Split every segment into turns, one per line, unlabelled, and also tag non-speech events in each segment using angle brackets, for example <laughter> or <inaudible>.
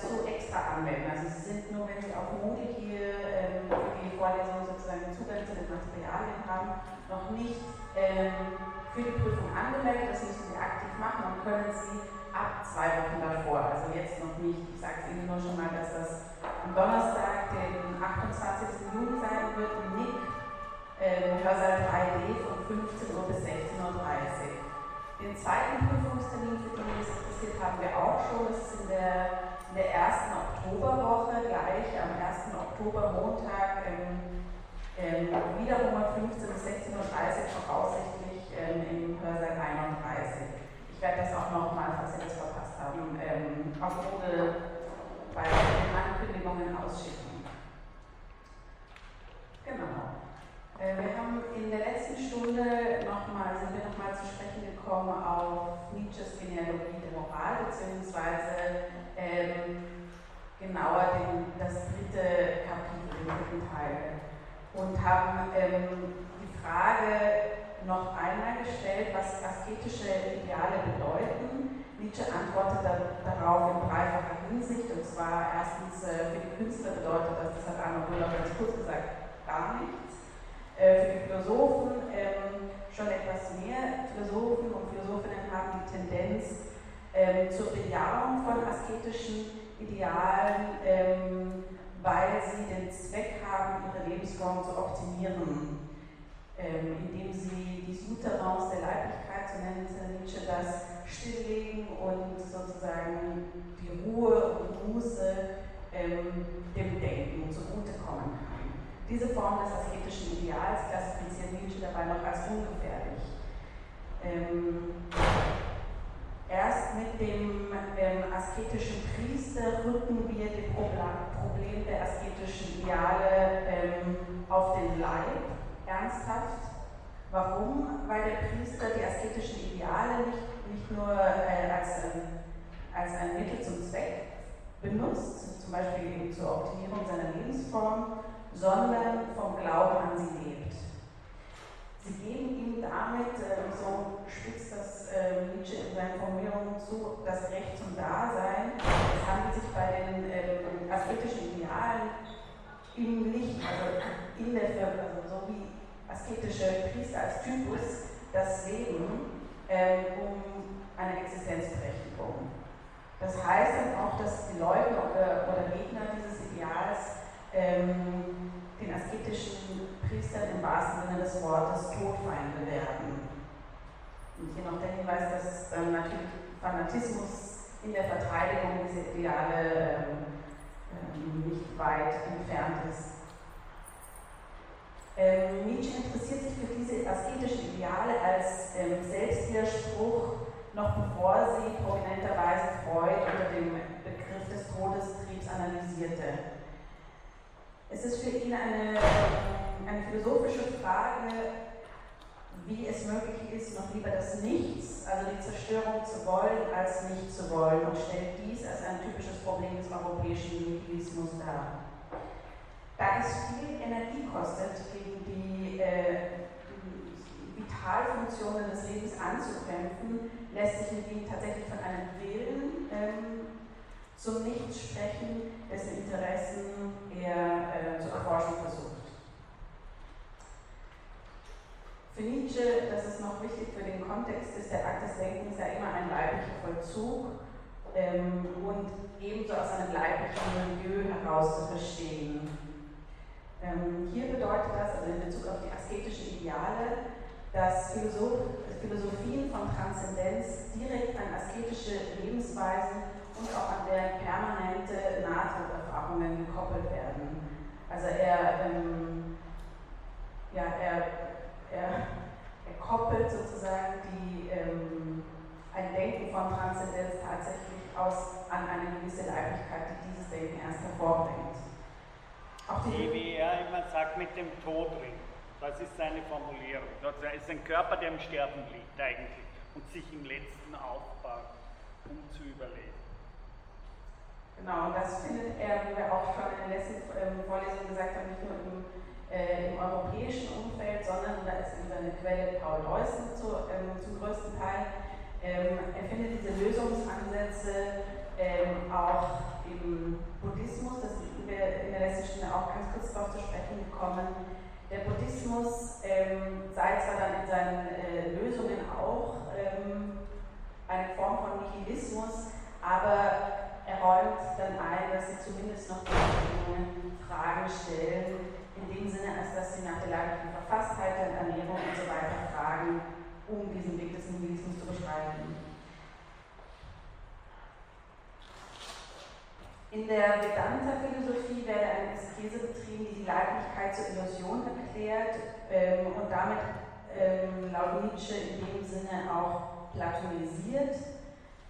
dazu extra anmelden. Also Sie sind nur, wenn Sie auf Moodle hier ähm, für die Vorlesung sozusagen Zugang zu den Materialien haben, noch nicht ähm, für die Prüfung angemeldet. Das müssen Sie aktiv machen und können Sie ab zwei Wochen davor, also jetzt noch nicht. Ich sage es Ihnen nur schon mal, dass das am Donnerstag, den 28. Juni sein wird, im NIC, äh, Hörsaal 3D von 15 Uhr bis 16.30 Uhr. Den zweiten Prüfungstermin, für den es interessiert, haben wir auch schon. Das ist in der, der ersten Oktoberwoche, gleich am 1. Oktober Montag, ähm, ähm, wiederum um 15 bis 16.30 Uhr voraussichtlich ähm, im Hörsaal 31. Ich werde das auch nochmal, falls Sie das verpasst haben, ähm, auf Google bei den Ankündigungen ausschicken. Genau. Äh, wir haben in der letzten Stunde nochmal, sind wir nochmal zu sprechen gekommen auf Nietzsches Genealogie der Moral, beziehungsweise ähm, genauer den, das dritte Kapitel, den dritten Teil. Und haben ähm, die Frage noch einmal gestellt, was asketische Ideale bedeuten. Nietzsche antwortet darauf in dreifacher Hinsicht, und zwar erstens äh, für die Künstler bedeutet das, das hat Arno Müller ganz kurz gesagt, gar nichts. Äh, für die Philosophen ähm, schon etwas mehr. Philosophen und Philosophinnen haben die Tendenz ähm, zur Bejahung von asketischen Idealen, ähm, weil sie den Zweck haben, ihre Lebensform zu optimieren ähm, indem sie die Souterrains der Leiblichkeit, so nennen es Nietzsche das, stilllegen und sozusagen die Ruhe und Muße ähm, dem Denken zugutekommen kann. Diese Form des asketischen Ideals klassifiziert Nietzsche dabei noch als ungefährlich. Erst mit dem ähm, asketischen Priester rücken wir dem Problem der asketischen Ideale ähm, auf den Leib ernsthaft. Warum? Weil der Priester die asketischen Ideale nicht, nicht nur äh, als, ein, als ein Mittel zum Zweck benutzt, zum Beispiel eben zur Optimierung seiner Lebensform, sondern vom Glauben an sie lebt. Sie geben ihm damit, äh, so spitzt das äh, Nietzsche in seinen Formulierungen zu, das Recht zum Dasein. Es handelt sich bei den äh, asketischen Idealen ihm nicht, also in der Firma, also so wie asketische Priester als Typus das Leben ähm, um eine Existenzberechtigung. Das heißt dann auch, dass die oder, oder Gegner dieses Ideals ähm, den asketischen Priestern im wahrsten Sinne des Wortes Todfeinde werden. Und hier noch der Hinweis, dass dann natürlich Fanatismus in der Verteidigung dieser Ideale ähm, ähm nicht weit entfernt ist. Ähm, Nietzsche interessiert sich für diese asketischen Ideale als ähm, Selbstwiderspruch, noch bevor sie prominenterweise Freud unter dem Begriff des Todestriebs analysierte. Es ist für ihn eine, ähm, eine philosophische Frage, wie es möglich ist, noch lieber das Nichts, also die Zerstörung zu wollen, als nicht zu wollen und stellt dies als ein typisches Problem des europäischen Nihilismus dar. Da es viel Energie kostet, gegen die, äh, Vitalfunktionen des Lebens anzukämpfen, lässt sich ihm tatsächlich von einem Willen ähm, zum Nichts sprechen, dessen Interessen er äh, zu erforschen versucht. Für Nietzsche, das ist noch wichtig für den Kontext, ist der Akt des Denkens ja immer ein leiblicher Vollzug ähm, und ebenso aus einem leiblichen Milieu heraus zu verstehen. Ähm, hier bedeutet das, also in Bezug auf die asketischen Ideale, dass Philosoph Philosophien von Transzendenz direkt an asketische Lebensweisen und auch an deren permanente Nahtoderfahrungen gekoppelt werden. Also er, ähm, ja, er, er, koppelt sozusagen die, ähm, ein Denken von Transzendenz tatsächlich aus, an eine gewisse Leiblichkeit, die dieses Denken erst hervorbringt.
Die, wie er immer sagt, mit dem Tod ringt. Das ist seine Formulierung. Das ist ein Körper, der im Sterben liegt eigentlich und sich im letzten aufbaut, um zu überleben.
Genau, und das findet er, wie wir auch schon in der letzten ähm, Vorlesung gesagt haben, nicht nur im, äh, im europäischen Umfeld, sondern da ist in seiner Quelle Paul Deussen zu, ähm, zum größten Teil. Ähm, er findet diese Lösungsansätze ähm, auch im Buddhismus, das sind wir in der letzten Stunde auch ganz kurz darauf zu sprechen gekommen. Der Buddhismus ähm, sei zwar dann in seinen äh, Lösungen auch ähm, eine Form von Nihilismus, aber er räumt dann ein, dass sie zumindest noch Fragen stellen, in dem Sinne, als dass sie nach der leiblichen Verfasstheit, der Ernährung und so weiter fragen, um diesen Weg des Nihilismus zu beschreiben. In der Vedanta-Philosophie werde eine Askese betrieben, die die Leiblichkeit zur Illusion erklärt ähm, und damit ähm, laut Nietzsche in dem Sinne auch platonisiert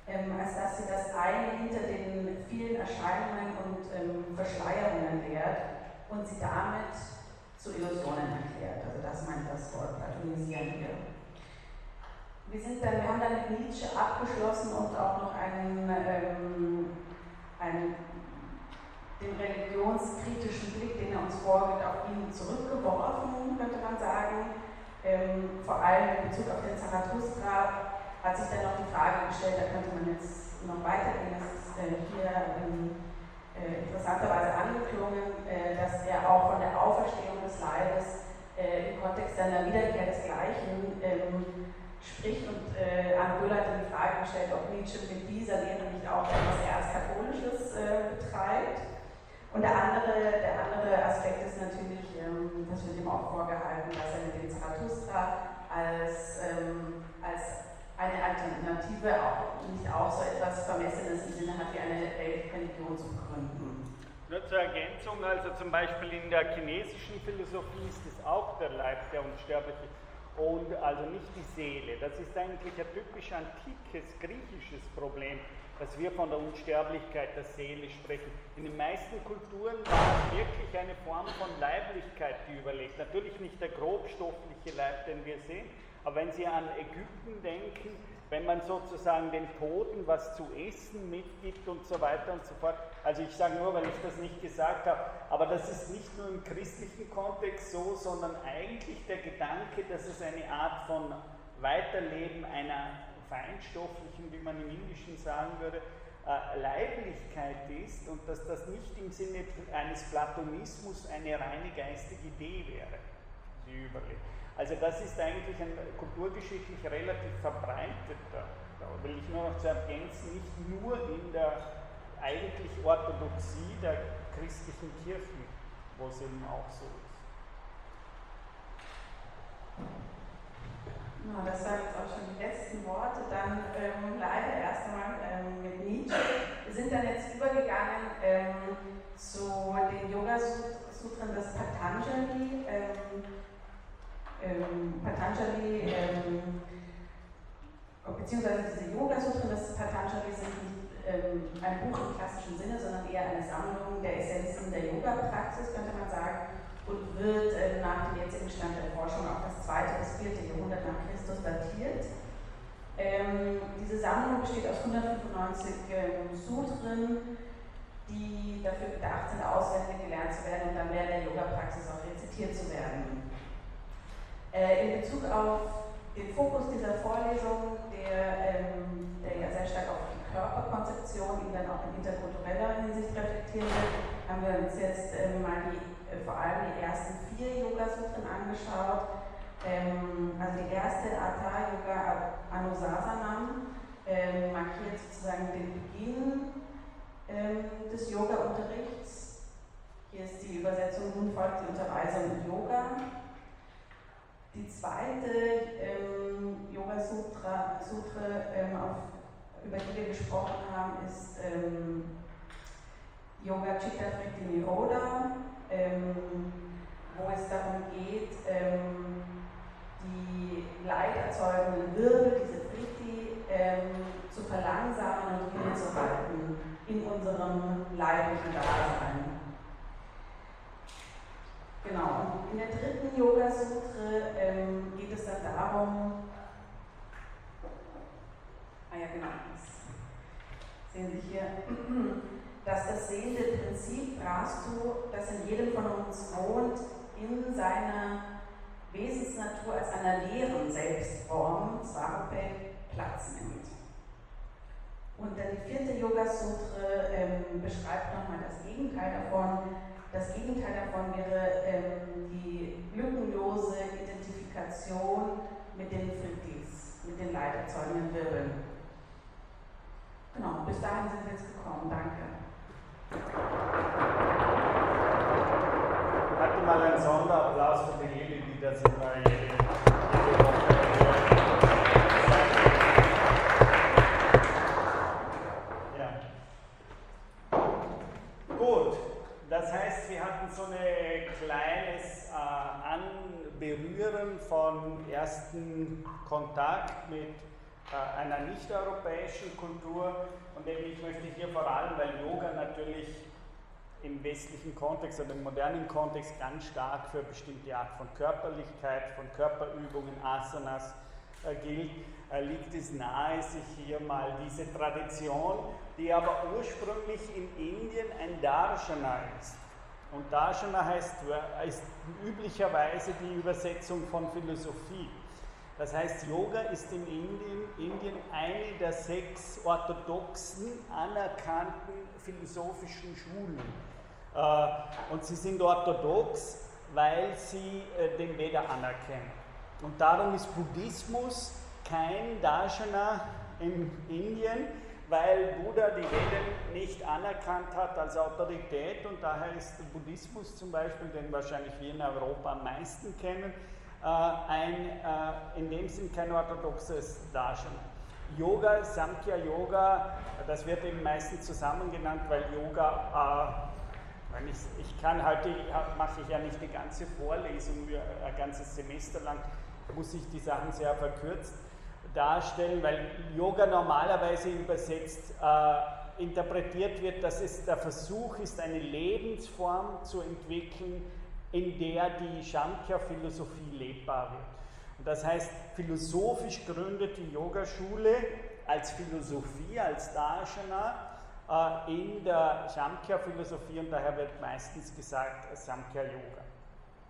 ähm, als dass sie das eine hinter den vielen Erscheinungen und ähm, Verschleierungen lehrt und sie damit zu Illusionen erklärt. Also das meint das Wort platonisieren hier. Wir, sind dann, wir haben dann mit Nietzsche abgeschlossen und auch noch einen, ähm, einen den religionskritischen Blick, den er uns vorgibt, auf ihn zurückgeworfen, könnte man sagen. Ähm, vor allem in Bezug auf den Zarathustra hat sich dann noch die Frage gestellt, da könnte man jetzt noch weitergehen, das ist äh, hier ähm, äh, interessanterweise angeklungen, äh, dass er auch von der Auferstehung des Leibes äh, im Kontext seiner Wiederkehr des Gleichen ähm, spricht und äh, Anne Böhl hat die Frage gestellt, ob Nietzsche mit dieser Lehre nicht auch etwas Erzkatholisches äh, betreibt. Und der andere, der andere Aspekt ist natürlich, ähm, das wird ihm auch vorgehalten, dass er mit dem Zarathustra als, ähm, als eine Alternative auch nicht auch so etwas Vermessenes im Sinne hat, wie eine Weltreligion zu gründen.
Nur zur Ergänzung, also zum Beispiel in der chinesischen Philosophie ist es auch der Leib, der Unsterbliche und also nicht die Seele. Das ist eigentlich ein typisch antikes griechisches Problem, dass wir von der Unsterblichkeit der Seele sprechen. In den meisten Kulturen war es wirklich eine Form von Leiblichkeit, die überlegt. Natürlich nicht der grobstoffliche Leib, den wir sehen, aber wenn Sie an Ägypten denken, wenn man sozusagen den Toten was zu essen mitgibt und so weiter und so fort. Also ich sage nur, weil ich das nicht gesagt habe, aber das ist nicht nur im christlichen Kontext so, sondern eigentlich der Gedanke, dass es eine Art von Weiterleben einer feinstofflichen, wie man im Indischen sagen würde, äh, Leiblichkeit ist und dass das nicht im Sinne eines Platonismus eine reine geistige Idee wäre. Also das ist eigentlich ein kulturgeschichtlich relativ verbreiteter, da will ich nur noch zu ergänzen, nicht nur in der eigentlich Orthodoxie der christlichen Kirchen, wo es eben auch so ist.
Ja, das waren jetzt auch schon die letzten Worte. Dann ähm, leider erst einmal ähm, mit Nietzsche. Wir sind dann jetzt übergegangen ähm, zu den Yoga-Sutren des Patanjali. Ähm, ähm, Patanjali, ähm, beziehungsweise diese Yoga-Sutren des Patanjali sind nicht ähm, ein Buch im klassischen Sinne, sondern eher eine Sammlung der Essenzen der Yoga-Praxis, könnte man sagen, und wird äh, nach dem jetzigen Stand der Forschung auf das 2. bis 4. Jahrhundert nach Christus datiert. Ähm, diese Sammlung besteht aus 195 ähm, Sutren, die dafür gedacht sind, auswendig gelernt zu werden und dann während der Yoga-Praxis auch rezitiert zu werden. Äh, in Bezug auf den Fokus dieser Vorlesung, der, ähm, der ja sehr stark auf Körperkonzeption, die dann auch in interkultureller Hinsicht reflektieren wird, haben wir uns jetzt ähm, mal die, äh, vor allem die ersten vier Yoga-Sutren angeschaut. Ähm, also die erste Atha Yoga Anusasanam ähm, markiert sozusagen den Beginn ähm, des Yoga-Unterrichts. Hier ist die Übersetzung, nun folgt die Unterweisung in Yoga. Die zweite ähm, Yoga Sutra, Sutra ähm, auf, über die wir gesprochen haben, ist ähm, Yoga Chitta Fritti Niroda, ähm, wo es darum geht, ähm, die leiderzeugenden Wirbel, diese Fritti, ähm, zu verlangsamen und innezuhalten in unserem leiblichen Dasein. Genau, und in der dritten Yoga-Sutre ähm, geht es dann darum, ah ja genau, das sehen Sie hier, <clears throat> dass das sehende Prinzip Rastu, das in jedem von uns wohnt, in seiner Wesensnatur als einer leeren Selbstform, Svarupe, Platz nimmt. Und dann die vierte Yoga Sutra ähm, beschreibt nochmal das Gegenteil davon. Das Gegenteil davon wäre ähm, die lückenlose Identifikation mit den Friedlis, mit den leiderzeugenden Wirbeln. Genau, bis dahin sind wir jetzt gekommen. Danke.
Hatte mal einen Sonderapplaus für die Heli, die das immer jede, Woche ja. Gut, das heißt, wir hatten so ein kleines äh, Anberühren von ersten Kontakt mit einer nicht-europäischen Kultur und ich möchte hier vor allem, weil Yoga natürlich im westlichen Kontext oder im modernen Kontext ganz stark für bestimmte Art von Körperlichkeit, von Körperübungen, Asanas äh, gilt, äh, liegt es nahe, sich hier mal diese Tradition, die aber ursprünglich in Indien ein Darshana ist. Und Darshana heißt, ist üblicherweise die Übersetzung von Philosophie. Das heißt, Yoga ist in Indien, Indien eine der sechs orthodoxen, anerkannten philosophischen Schulen. Äh, und sie sind orthodox, weil sie äh, den Veda anerkennen. Und darum ist Buddhismus kein Darshana in Indien, weil Buddha die Veden nicht anerkannt hat als Autorität und daher ist der Buddhismus zum Beispiel, den wahrscheinlich wir in Europa am meisten kennen, ein, äh, in dem Sinn kein orthodoxes Darstellen. Yoga, Samkhya Yoga, das wird eben meistens zusammen genannt, weil Yoga, äh, ich, ich kann heute, mache ich ja nicht die ganze Vorlesung, ein ganzes Semester lang, muss ich die Sachen sehr verkürzt darstellen, weil Yoga normalerweise übersetzt äh, interpretiert wird, dass es der Versuch ist, eine Lebensform zu entwickeln, in der die Shankya-Philosophie lebbar wird. Und das heißt, philosophisch gründet die Yogaschule als Philosophie, als Darshana äh, in der Samkhya-Philosophie und daher wird meistens gesagt Samkhya-Yoga.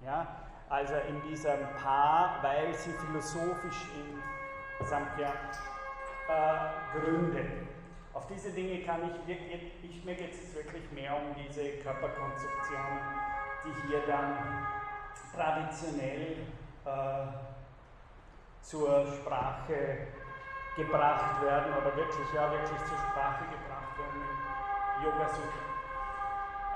Ja? Also in diesem Paar, weil sie philosophisch in Samkhya äh, gründet. Auf diese Dinge kann ich wirklich, ich, mir geht es wirklich mehr um diese Körperkonzeptionen die hier dann traditionell äh, zur Sprache gebracht werden oder wirklich, ja, wirklich zur Sprache gebracht werden im Yoga Sutra.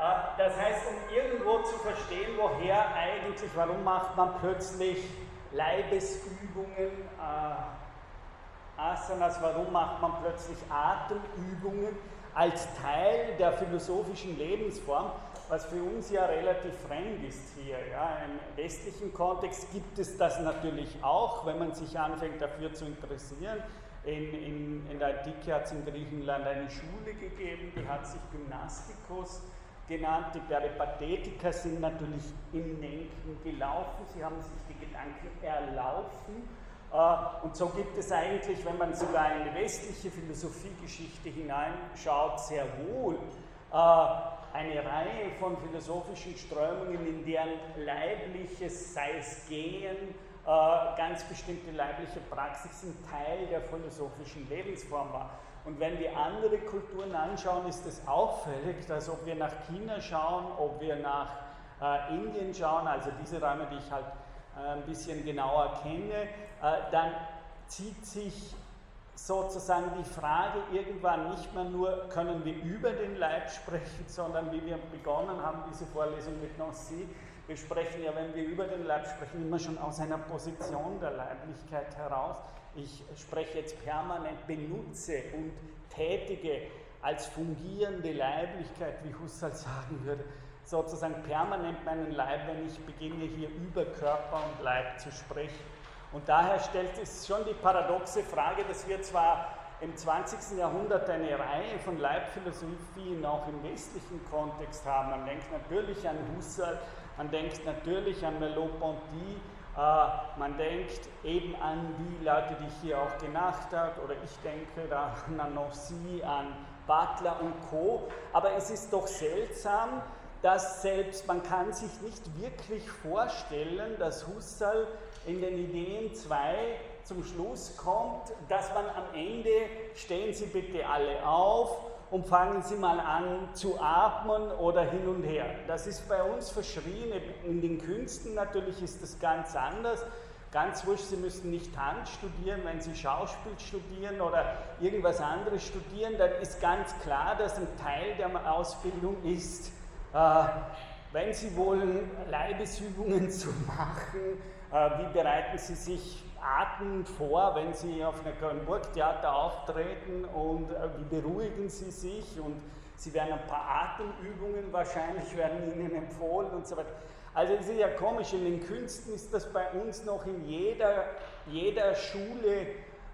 Äh, das heißt, um irgendwo zu verstehen, woher eigentlich, warum macht man plötzlich Leibesübungen, äh, Asanas, warum macht man plötzlich Atemübungen als Teil der philosophischen Lebensform, was für uns ja relativ fremd ist hier. Ja. Im westlichen Kontext gibt es das natürlich auch, wenn man sich anfängt dafür zu interessieren. In, in, in der Antike hat es in Griechenland eine Schule gegeben, die hat sich Gymnastikos genannt. Die Peripatetiker sind natürlich im Denken gelaufen, sie haben sich die Gedanken erlaufen. Äh, und so gibt es eigentlich, wenn man sogar in die westliche Philosophiegeschichte hineinschaut, sehr wohl äh, eine Reihe von philosophischen Strömungen, in deren leibliches, sei es Gehen, äh, ganz bestimmte leibliche Praxis ein Teil der philosophischen Lebensform war. Und wenn wir andere Kulturen anschauen, ist es auffällig, dass ob wir nach China schauen, ob wir nach äh, Indien schauen, also diese Räume, die ich halt äh, ein bisschen genauer kenne, äh, dann zieht sich sozusagen die Frage irgendwann nicht mehr nur, können wir über den Leib sprechen, sondern wie wir begonnen haben, diese Vorlesung mit Nancy, wir sprechen ja, wenn wir über den Leib sprechen, immer schon aus einer Position der Leiblichkeit heraus. Ich spreche jetzt permanent, benutze und tätige als fungierende Leiblichkeit, wie Husserl sagen würde, sozusagen permanent meinen Leib, wenn ich beginne hier über Körper und Leib zu sprechen. Und daher stellt es schon die paradoxe Frage, dass wir zwar im 20. Jahrhundert eine Reihe von Leibphilosophien auch im westlichen Kontext haben. Man denkt natürlich an Husserl, man denkt natürlich an Merleau-Ponty, äh, man denkt eben an die Leute, die ich hier auch genannt habe, oder ich denke da an Nancy, an Butler und Co. Aber es ist doch seltsam, dass selbst man kann sich nicht wirklich vorstellen, dass Husserl in den Ideen 2 zum Schluss kommt, dass man am Ende, stehen Sie bitte alle auf und fangen Sie mal an zu atmen oder hin und her. Das ist bei uns verschrien, in den Künsten natürlich ist das ganz anders. Ganz wurscht, Sie müssen nicht Tanz studieren, wenn Sie Schauspiel studieren oder irgendwas anderes studieren, dann ist ganz klar, dass ein Teil der Ausbildung ist, äh, wenn Sie wollen, Leibesübungen zu machen, wie bereiten Sie sich atmend vor, wenn Sie auf einem Burgtheater auftreten und äh, wie beruhigen Sie sich und Sie werden ein paar Atemübungen wahrscheinlich werden Ihnen empfohlen und so weiter. Also es ist ja komisch, in den Künsten ist das bei uns noch in jeder, jeder Schule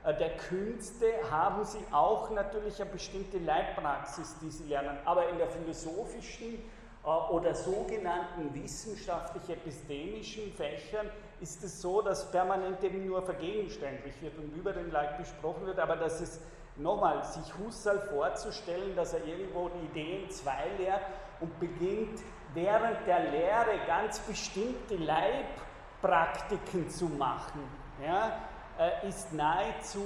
der Künste haben sie auch natürlich eine bestimmte Leitpraxis, die sie lernen. Aber in der philosophischen äh, oder sogenannten wissenschaftlich-epistemischen Fächern ist es so, dass permanent eben nur vergegenständlich wird und über den Leib gesprochen wird, aber dass es nochmal, sich Husserl vorzustellen, dass er irgendwo die Ideen zwei lehrt und beginnt während der Lehre ganz bestimmte Leibpraktiken zu machen, ja, äh, ist nahezu,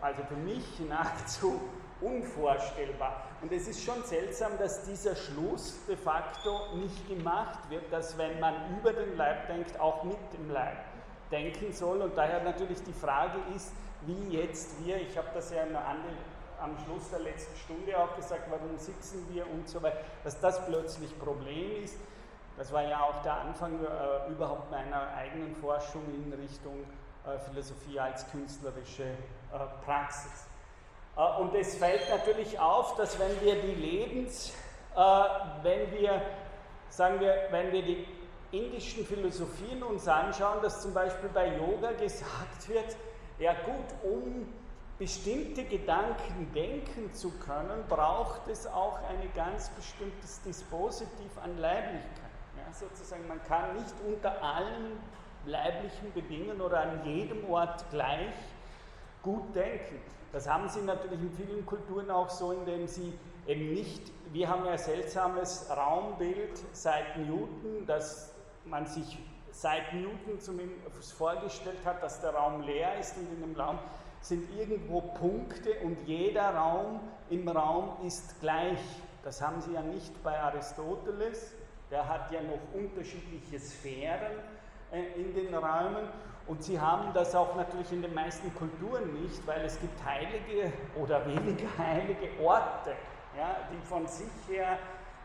also für mich <laughs> nahezu unvorstellbar. Und es ist schon seltsam, dass dieser Schluss de facto nicht gemacht wird, dass wenn man über den Leib denkt, auch mit dem Leib denken soll. Und daher natürlich die Frage ist, wie jetzt wir, ich habe das ja am Schluss der letzten Stunde auch gesagt, warum sitzen wir und so weiter, dass das plötzlich Problem ist. Das war ja auch der Anfang äh, überhaupt meiner eigenen Forschung in Richtung äh, Philosophie als künstlerische äh, Praxis. Äh, und es fällt natürlich auf, dass wenn wir die Lebens, äh, wenn wir, sagen wir, wenn wir die indischen Philosophien uns anschauen, dass zum Beispiel bei Yoga gesagt wird, ja gut, um bestimmte Gedanken denken zu können, braucht es auch ein ganz bestimmtes Dispositiv an Leiblichkeit. Ja, sozusagen, man kann nicht unter allen leiblichen Bedingungen oder an jedem Ort gleich gut denken. Das haben sie natürlich in vielen Kulturen auch so, indem sie eben nicht, wir haben ja ein seltsames Raumbild seit Newton, dass man sich seit Newton zumindest vorgestellt hat, dass der Raum leer ist und in dem Raum sind irgendwo Punkte und jeder Raum im Raum ist gleich. Das haben sie ja nicht bei Aristoteles, der hat ja noch unterschiedliche Sphären äh, in den Räumen und sie haben das auch natürlich in den meisten Kulturen nicht, weil es gibt heilige oder weniger <laughs> heilige Orte, ja, die von sich her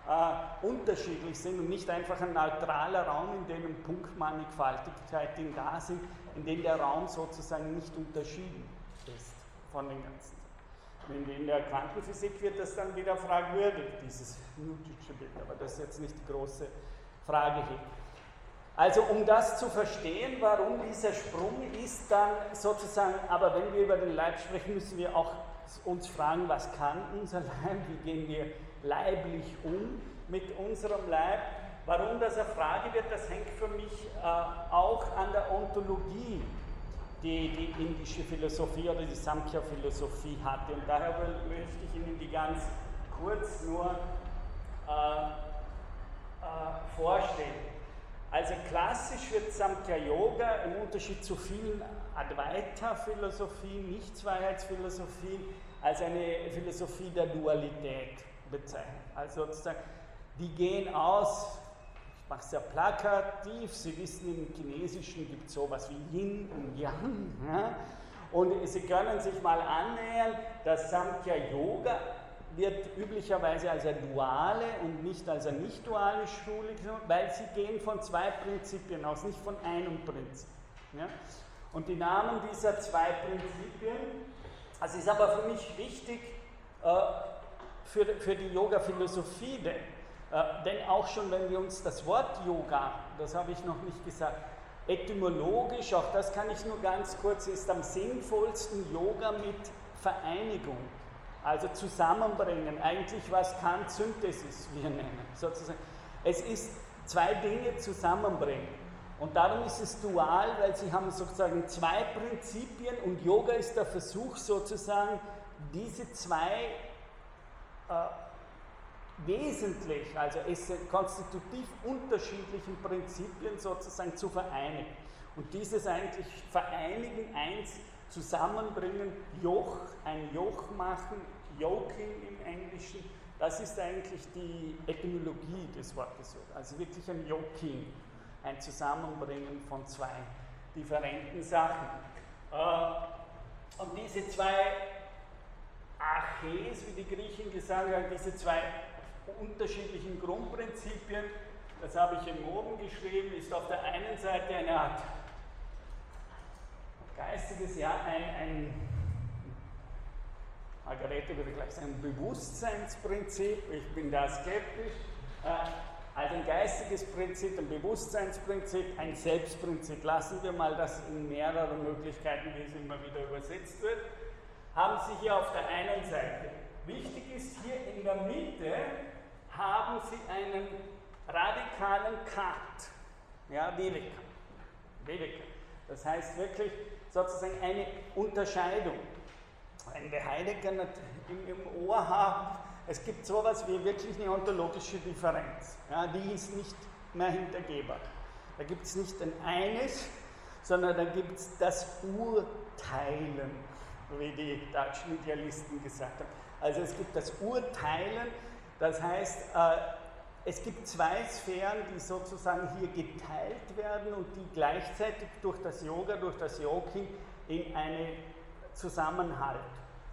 äh, unterschiedlich sind und nicht einfach ein neutraler Raum, in dem Punktmannigfaltigkeiten da sind, in dem der Raum sozusagen nicht unterschieden ist von den ganzen. In der Quantenphysik wird das dann wieder fragwürdig, dieses Newtonsche Bild, aber das ist jetzt nicht die große Frage hier. Also um das zu verstehen, warum dieser Sprung ist, dann sozusagen, aber wenn wir über den Leib sprechen, müssen wir auch uns fragen, was kann unser <laughs> Leib, wie gehen wir leiblich um mit unserem Leib. Warum das eine Frage wird, das hängt für mich äh, auch an der Ontologie, die die indische Philosophie oder die Samkhya-Philosophie hatte. Und daher möchte ich Ihnen die ganz kurz nur äh, äh, vorstellen. Also klassisch wird Samkhya Yoga im Unterschied zu vielen Advaita-Philosophien, Nichtszweiheitsphilosophien, als eine Philosophie der Dualität bezeichnet. Also sozusagen, die gehen aus, ich mache es sehr plakativ, Sie wissen, im Chinesischen gibt es sowas wie Yin und Yang. Ja? Und Sie können sich mal annähern, dass Samkhya Yoga wird üblicherweise als eine duale und nicht als eine nicht duale Schule weil sie gehen von zwei Prinzipien aus, nicht von einem Prinzip. Ja? Und die Namen dieser zwei Prinzipien, also ist aber für mich wichtig äh, für, für die Yoga-Philosophie, denn, äh, denn auch schon wenn wir uns das Wort Yoga, das habe ich noch nicht gesagt, etymologisch, auch das kann ich nur ganz kurz, ist am sinnvollsten Yoga mit Vereinigung. Also zusammenbringen, eigentlich was Kant Synthesis wir nennen, sozusagen. Es ist zwei Dinge zusammenbringen. Und darum ist es dual, weil sie haben sozusagen zwei Prinzipien und Yoga ist der Versuch sozusagen, diese zwei äh, wesentlich, also konstitutiv unterschiedlichen Prinzipien sozusagen zu vereinigen. Und dieses eigentlich vereinigen, eins zusammenbringen, Joch, ein Joch machen, Yoking im Englischen, das ist eigentlich die Etymologie des Wortes Also wirklich ein Yoking, ein Zusammenbringen von zwei differenten Sachen. Äh, und diese zwei Arches, wie die Griechen gesagt haben, diese zwei unterschiedlichen Grundprinzipien, das habe ich im oben geschrieben, ist auf der einen Seite eine Art geistiges, ja, ein, ein Margarete würde gleich sagen, Bewusstseinsprinzip, ich bin da skeptisch, äh, also ein geistiges Prinzip, ein Bewusstseinsprinzip, ein Selbstprinzip. Lassen wir mal das in mehreren Möglichkeiten, wie es immer wieder übersetzt wird, haben Sie hier auf der einen Seite. Wichtig ist hier in der Mitte haben Sie einen radikalen Cut, ja, Viveka. Viveka. Das heißt wirklich sozusagen eine Unterscheidung. Wenn wir Heidegger im, im Ohr haben, es gibt sowas wie wirklich eine ontologische Differenz. Ja, die ist nicht mehr hintergehbar. Da gibt es nicht ein Eines, sondern da gibt es das Urteilen, wie die deutschen Idealisten gesagt haben. Also es gibt das Urteilen, das heißt, äh, es gibt zwei Sphären, die sozusagen hier geteilt werden und die gleichzeitig durch das Yoga, durch das Yogi in einen Zusammenhalt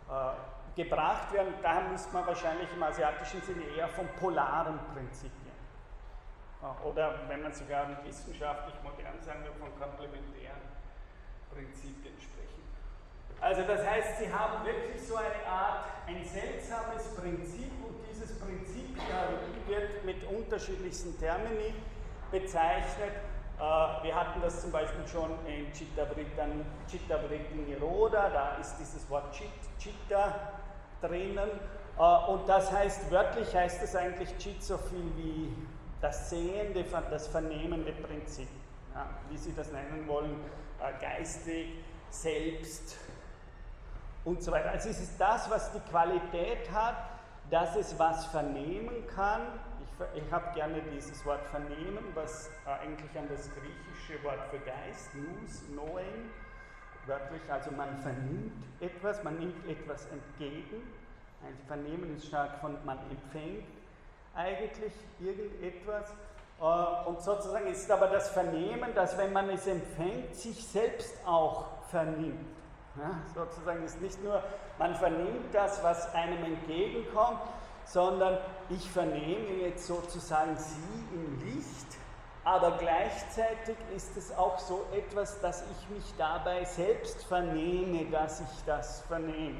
äh, gebracht werden. Daher muss man wahrscheinlich im asiatischen Sinne eher von polaren Prinzipien. Äh, oder wenn man sogar wissenschaftlich modern sagen will, von komplementären Prinzipien sprechen. Also das heißt, sie haben wirklich so eine Art, ein seltsames Prinzip und dieses Prinzip wird mit unterschiedlichsten Termini bezeichnet. Äh, wir hatten das zum Beispiel schon in Chitta Vritti Niroda, da ist dieses Wort Chit, Chitta drinnen. Äh, und das heißt, wörtlich heißt es eigentlich Chit so viel wie das sehende, das vernehmende Prinzip. Ja, wie Sie das nennen wollen, äh, geistig, selbst und so weiter. Also es ist das, was die Qualität hat, dass es was vernehmen kann. Ich, habe gerne dieses Wort vernehmen, was eigentlich an das griechische Wort für Geist, nous, knowing, wörtlich, also man vernimmt etwas, man nimmt etwas entgegen. Ein Vernehmen ist stark von man empfängt eigentlich irgendetwas. Äh, und sozusagen ist aber das Vernehmen, dass wenn man es empfängt, sich selbst auch vernimmt. Ja, sozusagen ist nicht nur, man vernimmt das, was einem entgegenkommt, sondern ich vernehme jetzt sozusagen Sie im Licht, aber gleichzeitig ist es auch so etwas, dass ich mich dabei selbst vernehme, dass ich das vernehme.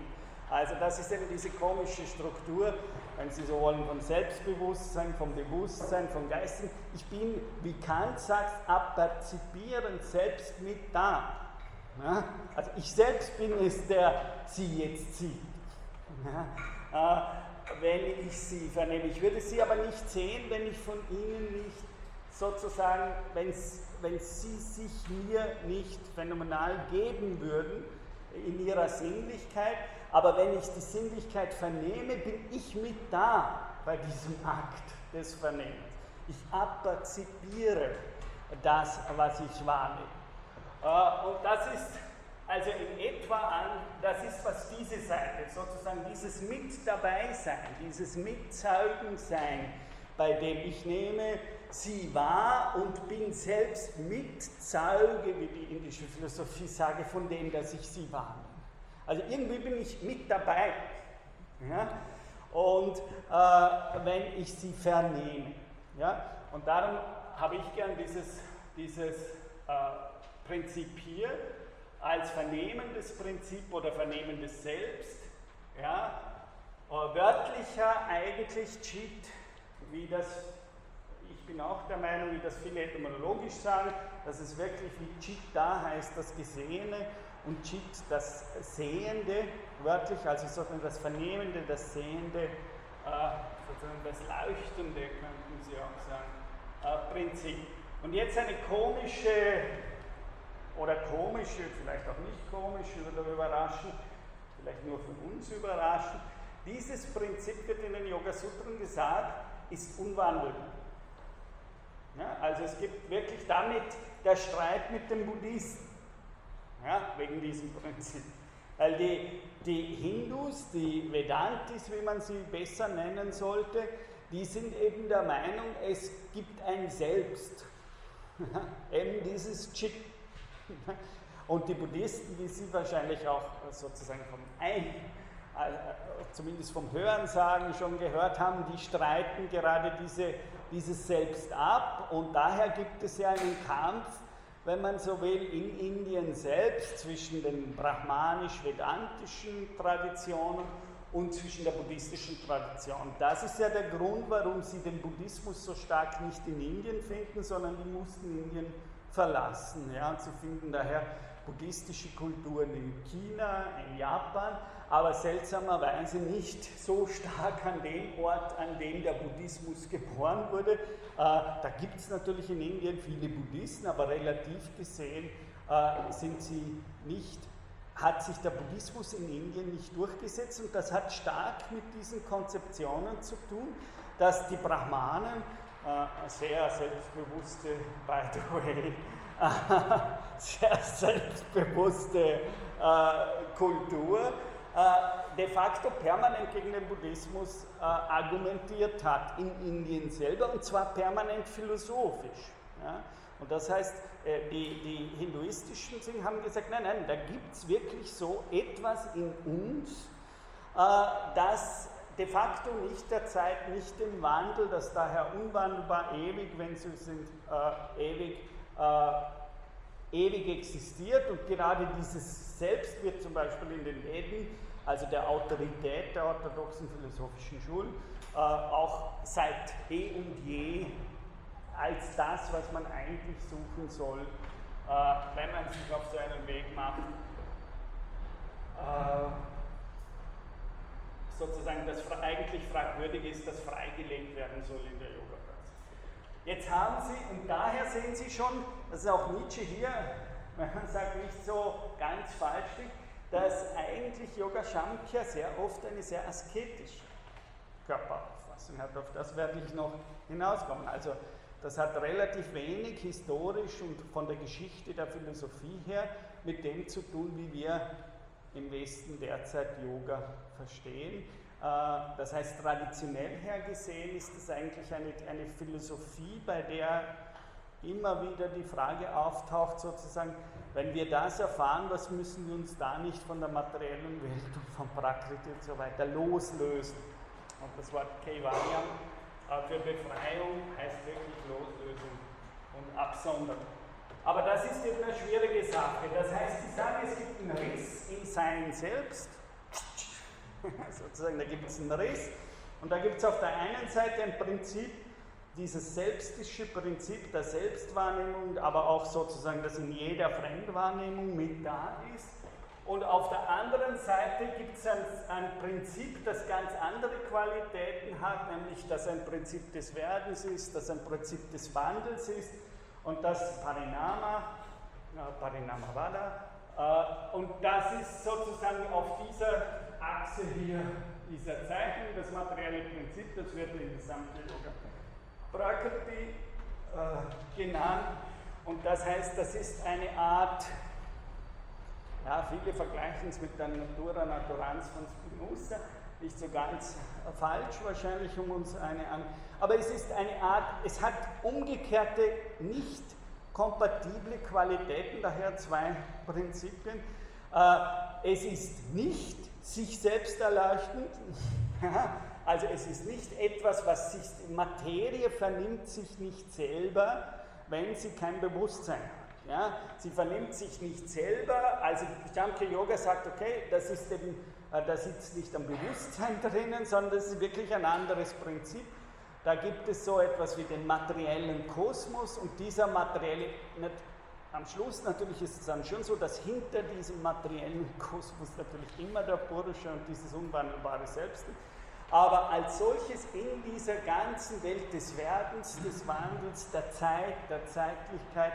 Also das ist eben diese komische Struktur, wenn Sie so wollen, von Selbstbewusstsein, vom Bewusstsein, vom Geist. Ich bin, wie Kant sagt, apperzipierend selbst mit da. Ja? Also ich selbst bin es, der Sie jetzt sieht. Ja? Wenn ich Sie vernehme. Ich würde Sie aber nicht sehen, wenn ich von Ihnen nicht sozusagen, wenn, wenn Sie sich mir nicht phänomenal geben würden in Ihrer Sinnlichkeit, aber wenn ich die Sinnlichkeit vernehme, bin ich mit da bei diesem Akt des Vernehmens. Ich apperzipiere das, was ich wahrnehme. Äh, und das ist also in etwa an, das ist, was diese Seite, sozusagen dieses Mit dabei sein, dieses Mitzeugensein, bei dem ich nehme, sie war und bin selbst Mitzeuge, wie die indische Philosophie sage, von dem, dass ich sie wahrnehme. Also irgendwie bin ich mit dabei. Ja? Und äh, wenn ich sie vernehme. Ja? Und darum habe ich gern dieses, dieses äh, Prinzip hier als vernehmendes Prinzip oder vernehmendes Selbst. Ja? Äh, wörtlicher eigentlich Chit, wie das, ich bin auch der Meinung, wie das viele etymologisch sagen, dass es wirklich wie Chit da heißt, das Gesehene und Chit das Sehende, wörtlich, also sozusagen das Vernehmende, das Sehende, äh, sozusagen das Leuchtende, könnten Sie auch sagen, äh, Prinzip. Und jetzt eine komische oder komische, vielleicht auch nicht komische oder überraschend, vielleicht nur von uns überraschend. Dieses Prinzip wird in den Yoga Sutren gesagt, ist unwandelbar. Ja, also es gibt wirklich damit der Streit mit den Buddhisten, ja, wegen diesem Prinzip. Weil die, die Hindus, die Vedantis, wie man sie besser nennen sollte, die sind eben der Meinung, es gibt ein Selbst. <laughs> eben dieses Chit. <laughs> Und die Buddhisten, wie Sie wahrscheinlich auch sozusagen vom Ein, äh, zumindest vom Hörensagen schon gehört haben, die streiten gerade diese, dieses Selbst ab. Und daher gibt es ja einen Kampf, wenn man so will, in Indien selbst zwischen den brahmanisch-vedantischen Traditionen und zwischen der buddhistischen Tradition. Das ist ja der Grund, warum sie den Buddhismus so stark nicht in Indien finden, sondern die mussten Indien verlassen. Ja, und sie finden daher buddhistische Kulturen in China, in Japan, aber seltsamerweise nicht so stark an dem Ort, an dem der Buddhismus geboren wurde. Äh, da gibt es natürlich in Indien viele Buddhisten, aber relativ gesehen äh, sind sie nicht hat sich der Buddhismus in Indien nicht durchgesetzt und das hat stark mit diesen Konzeptionen zu tun, dass die Brahmanen, äh, sehr selbstbewusste, by the way, <laughs> sehr selbstbewusste äh, Kultur, äh, de facto permanent gegen den Buddhismus argumentiert hat in Indien selber und zwar permanent philosophisch. Und das heißt, die, die hinduistischen Singen haben gesagt, nein, nein, da gibt es wirklich so etwas in uns, das de facto nicht der Zeit, nicht dem Wandel, das daher unwandelbar ewig, wenn sie sind, äh, ewig, ewig existiert. Und gerade dieses Selbst wird zum Beispiel in den Veden, also der Autorität der orthodoxen philosophischen Schulen, auch seit eh und je als das, was man eigentlich suchen soll, äh, wenn man sich auf so einen Weg macht, äh, sozusagen das eigentlich fragwürdig ist, das freigelegt werden soll in der Yoga-Praxis. Jetzt haben Sie, und daher sehen Sie schon, das ist auch Nietzsche hier, <laughs> man sagt nicht so ganz falsch, dass eigentlich Yoga Shamkhya sehr oft eine sehr asketische Körperauffassung hat. Auf das werde ich noch hinauskommen. Also das hat relativ wenig historisch und von der Geschichte der Philosophie her mit dem zu tun, wie wir im Westen derzeit Yoga verstehen. Äh, das heißt, traditionell her gesehen ist es eigentlich eine, eine Philosophie, bei der immer wieder die Frage auftaucht, sozusagen, wenn wir das erfahren, was müssen wir uns da nicht von der materiellen Welt und von Prakriti und so weiter loslösen? Und das Wort Keivalyam für Befreiung heißt wirklich Loslösung und Absondern. Aber das ist eben eine schwierige Sache. Das heißt, Sie sagen, es gibt einen Riss im Sein selbst. <laughs> Sozusagen, da gibt es einen Riss. Und da gibt es auf der einen Seite ein Prinzip, dieses selbstische Prinzip der Selbstwahrnehmung, aber auch sozusagen, das in jeder Fremdwahrnehmung mit da ist. Und auf der anderen Seite gibt es ein, ein, Prinzip, das ganz andere Qualitäten hat, nämlich dass ein Prinzip des Werdens ist, das ein Prinzip des Wandels ist und das Parinama, äh, Parinamavada. Äh, und das ist sozusagen auf dieser Achse hier dieser Zeichnung das materielle Prinzip, das wird in gesamte Yoga Prakriti äh, genannt. Und das heißt, das ist eine Art ja, viele vergleichen es mit der Natura Naturans von Spinoza, nicht so ganz falsch wahrscheinlich, um uns eine an. Aber es ist eine Art, es hat umgekehrte, nicht kompatible Qualitäten, daher zwei Prinzipien. Äh, es ist nicht sich selbst erleuchtend, <laughs> also es ist nicht etwas, was sich, Materie vernimmt sich nicht selber, wenn sie kein Bewusstsein hat. Ja? Sie vernimmt sich nicht selber, also Shamkya Yoga sagt, okay, das, ist eben, äh, da sitzt nicht am Bewusstsein <laughs> drinnen, sondern das ist wirklich ein anderes Prinzip. Da gibt es so etwas wie den materiellen Kosmos und dieser materielle, nicht, am Schluss natürlich ist es dann schon so, dass hinter diesem materiellen Kosmos natürlich immer der Purusha und dieses unwandelbare Selbst ist. Aber als solches in dieser ganzen Welt des Werdens, des Wandels, der Zeit, der Zeitlichkeit,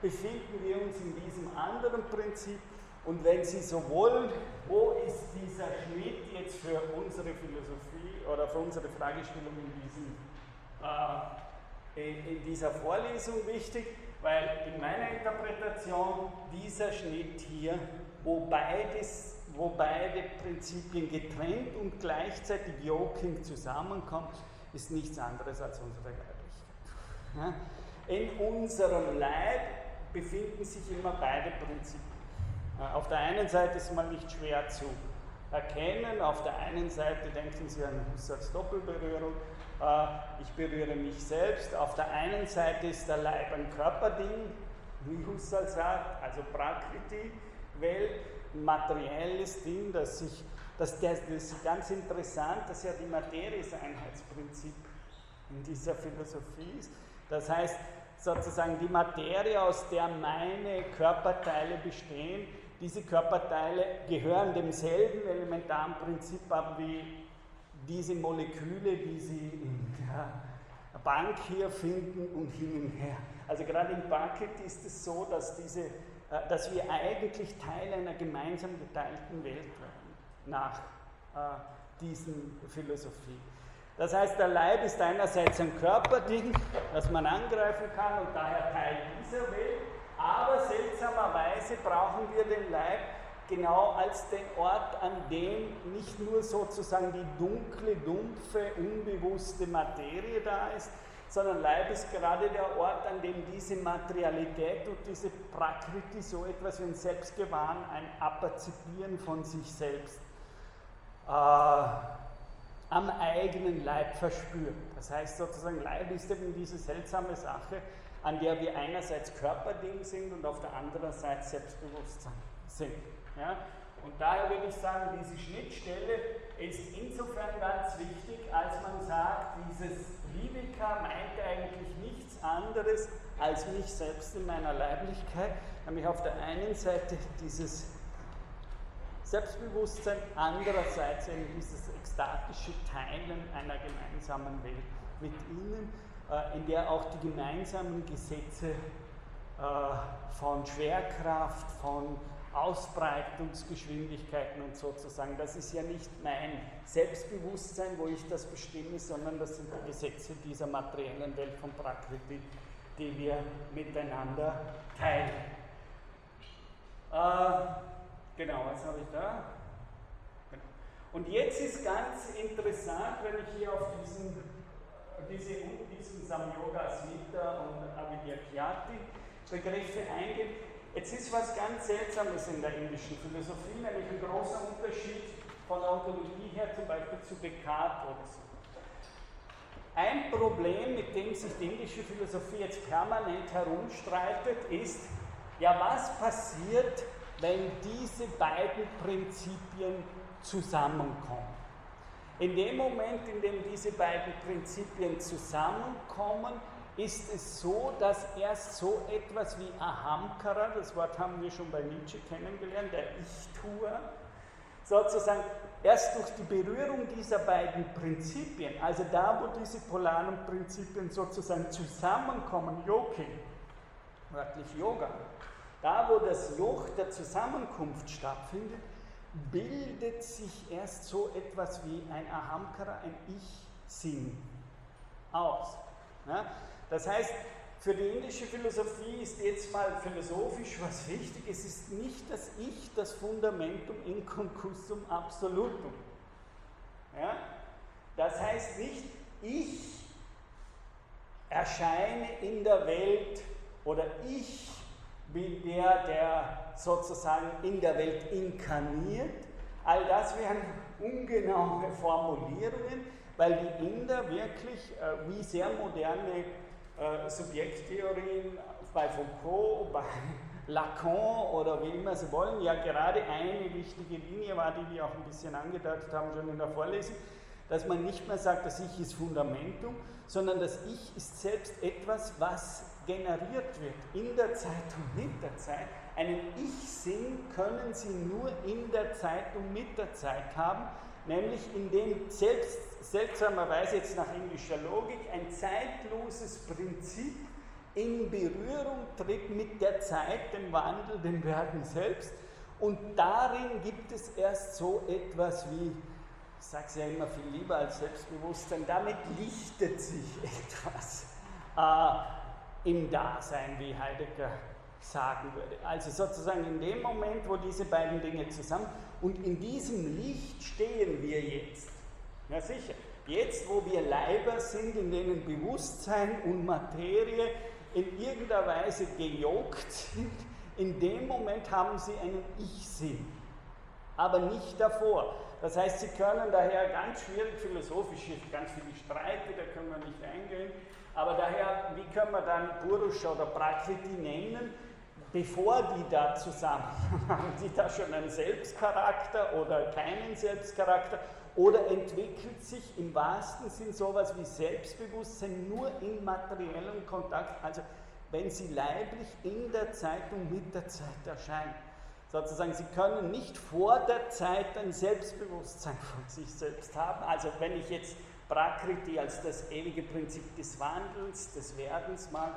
befinden wir uns in diesem anderen Prinzip Und wenn Sie so wollen, wo ist dieser Schnitt jetzt für unsere Philosophie oder für unsere Fragestellung in, diesem, äh, in, in dieser Vorlesung wichtig? Weil in meiner Interpretation dieser Schnitt hier, wo, beides, wo beide Prinzipien getrennt und gleichzeitig Joking zusammenkommen, ist nichts anderes als unsere Leiblichkeit. In unserem Leib befinden sich immer beide Prinzipien. Auf der einen Seite ist man nicht schwer zu erkennen, auf der einen Seite denken Sie an Husserls Doppelberührung, äh, ich berühre mich selbst, auf der einen Seite ist der Leib ein Körperding, wie Husserl sagt, also Prakriti, Welt, materielles Ding, das sich, das, das ist ganz interessant, dass ja die Materie das Einheitsprinzip in dieser Philosophie ist. Das heißt, sozusagen die Materie, aus der meine Körperteile bestehen, diese Körperteile gehören demselben elementaren Prinzip ab wie diese Moleküle, die Sie in der Bank hier finden und hin und her. Also gerade im Bucket ist es so, dass, diese, äh, dass wir eigentlich Teil einer gemeinsam geteilten Welt werden, nach äh, diesen Philosophie. Das heißt, der Leib ist einerseits ein Körperding, das man angreifen kann und daher Teil dieser Welt, aber seltsamerweise brauchen wir den Leib genau als den Ort, an dem nicht nur sozusagen die dunkle, dumpfe, unbewusste Materie da ist, sondern Leib ist gerade der Ort, an dem diese Materialität und diese Prakriti so etwas wie ein Selbstgewahren, ein Aperzipieren von sich selbst äh, am eigenen Leib verspürt. Das heißt sozusagen, Leib ist eben diese seltsame Sache, an der wir einerseits Körperding sind und auf der anderen Seite Selbstbewusstsein sind. Ja? Und daher würde ich sagen, diese Schnittstelle ist insofern ganz wichtig, als man sagt, dieses Viveka meint eigentlich nichts anderes als mich selbst in meiner Leiblichkeit, nämlich auf der einen Seite dieses Selbstbewusstsein, andererseits eben dieses ekstatische Teilen einer gemeinsamen Welt mit ihnen äh, in der auch die gemeinsamen Gesetze äh, von Schwerkraft, von Ausbreitungsgeschwindigkeiten und sozusagen, das ist ja nicht mein Selbstbewusstsein, wo ich das bestimme, sondern das sind die Gesetze dieser materiellen Welt von Prakriti, die wir miteinander teilen. Äh, genau, was habe ich da? Und jetzt ist ganz interessant, wenn ich hier auf diesen diese, diesen Samyoga Asmita und Avidyakhyati Begriffe eingehen. Jetzt ist was ganz Seltsames in der indischen Philosophie, nämlich ein großer Unterschied von der Ontologie her zum Beispiel zu Descartes oder so. Ein Problem, mit dem sich die indische Philosophie jetzt permanent herumstreitet, ist, ja, was passiert, wenn diese beiden Prinzipien zusammenkommen? In dem Moment, in dem diese beiden Prinzipien zusammenkommen, ist es so, dass erst so etwas wie Ahamkara, das Wort haben wir schon bei Nietzsche kennengelernt, der Ich-Tuer, sozusagen erst durch die Berührung dieser beiden Prinzipien, also da, wo diese polaren Prinzipien sozusagen zusammenkommen, Yoki, wörtlich Yoga, da, wo das Joch der Zusammenkunft stattfindet, bildet sich erst so etwas wie ein Ahamkara, ein Ich-Sinn aus. Ja? Das heißt, für die indische Philosophie ist jetzt mal philosophisch was wichtig. Es ist nicht das Ich, das Fundamentum in concussum absolutum. Ja? Das heißt nicht, ich erscheine in der Welt oder ich bin der, der sozusagen in der Welt inkarniert. All das wären ungenaue Formulierungen, weil die Inder wirklich, äh, wie sehr moderne äh, Subjekttheorien bei Foucault, bei <laughs> Lacan oder wie immer sie wollen, ja gerade eine wichtige Linie war, die wir auch ein bisschen angedeutet haben schon in der Vorlesung, dass man nicht mehr sagt, das Ich ist Fundamentum, sondern das Ich ist selbst etwas, was generiert wird in der Zeit und mit der Zeit. Einen Ich-Sinn können Sie nur in der Zeit und mit der Zeit haben, nämlich indem selbst seltsamerweise jetzt nach indischer Logik ein zeitloses Prinzip in Berührung tritt mit der Zeit, dem Wandel, den Werken selbst Und darin gibt es erst so etwas wie, ich sage es ja immer viel lieber als Selbstbewusstsein, damit lichtet sich <laughs> etwas äh, im Dasein, wie Heidegger sagen würde. Also sozusagen in dem Moment, wo diese beiden Dinge zusammen, und in diesem Licht stehen wir jetzt. Ja sicher, jetzt wo wir Leiber sind, in denen Bewusstsein und Materie in irgendeiner Weise gejogt sind, in dem Moment haben sie einen Ich-Sinn, aber nicht davor. Das heißt, sie können daher ganz schwierig philosophisch, ganz viele Streite, da können wir nicht eingehen, aber daher, wie können wir dann Purusha oder Prakriti nennen, bevor die da zusammen <laughs> haben die da schon einen Selbstcharakter oder keinen Selbstcharakter oder entwickelt sich im wahrsten Sinn sowas wie Selbstbewusstsein nur in materiellem Kontakt, also wenn sie leiblich in der Zeit und mit der Zeit erscheinen. Sozusagen, sie können nicht vor der Zeit ein Selbstbewusstsein von sich selbst haben. Also wenn ich jetzt Prakriti als das ewige Prinzip des Wandels, des Werdens mal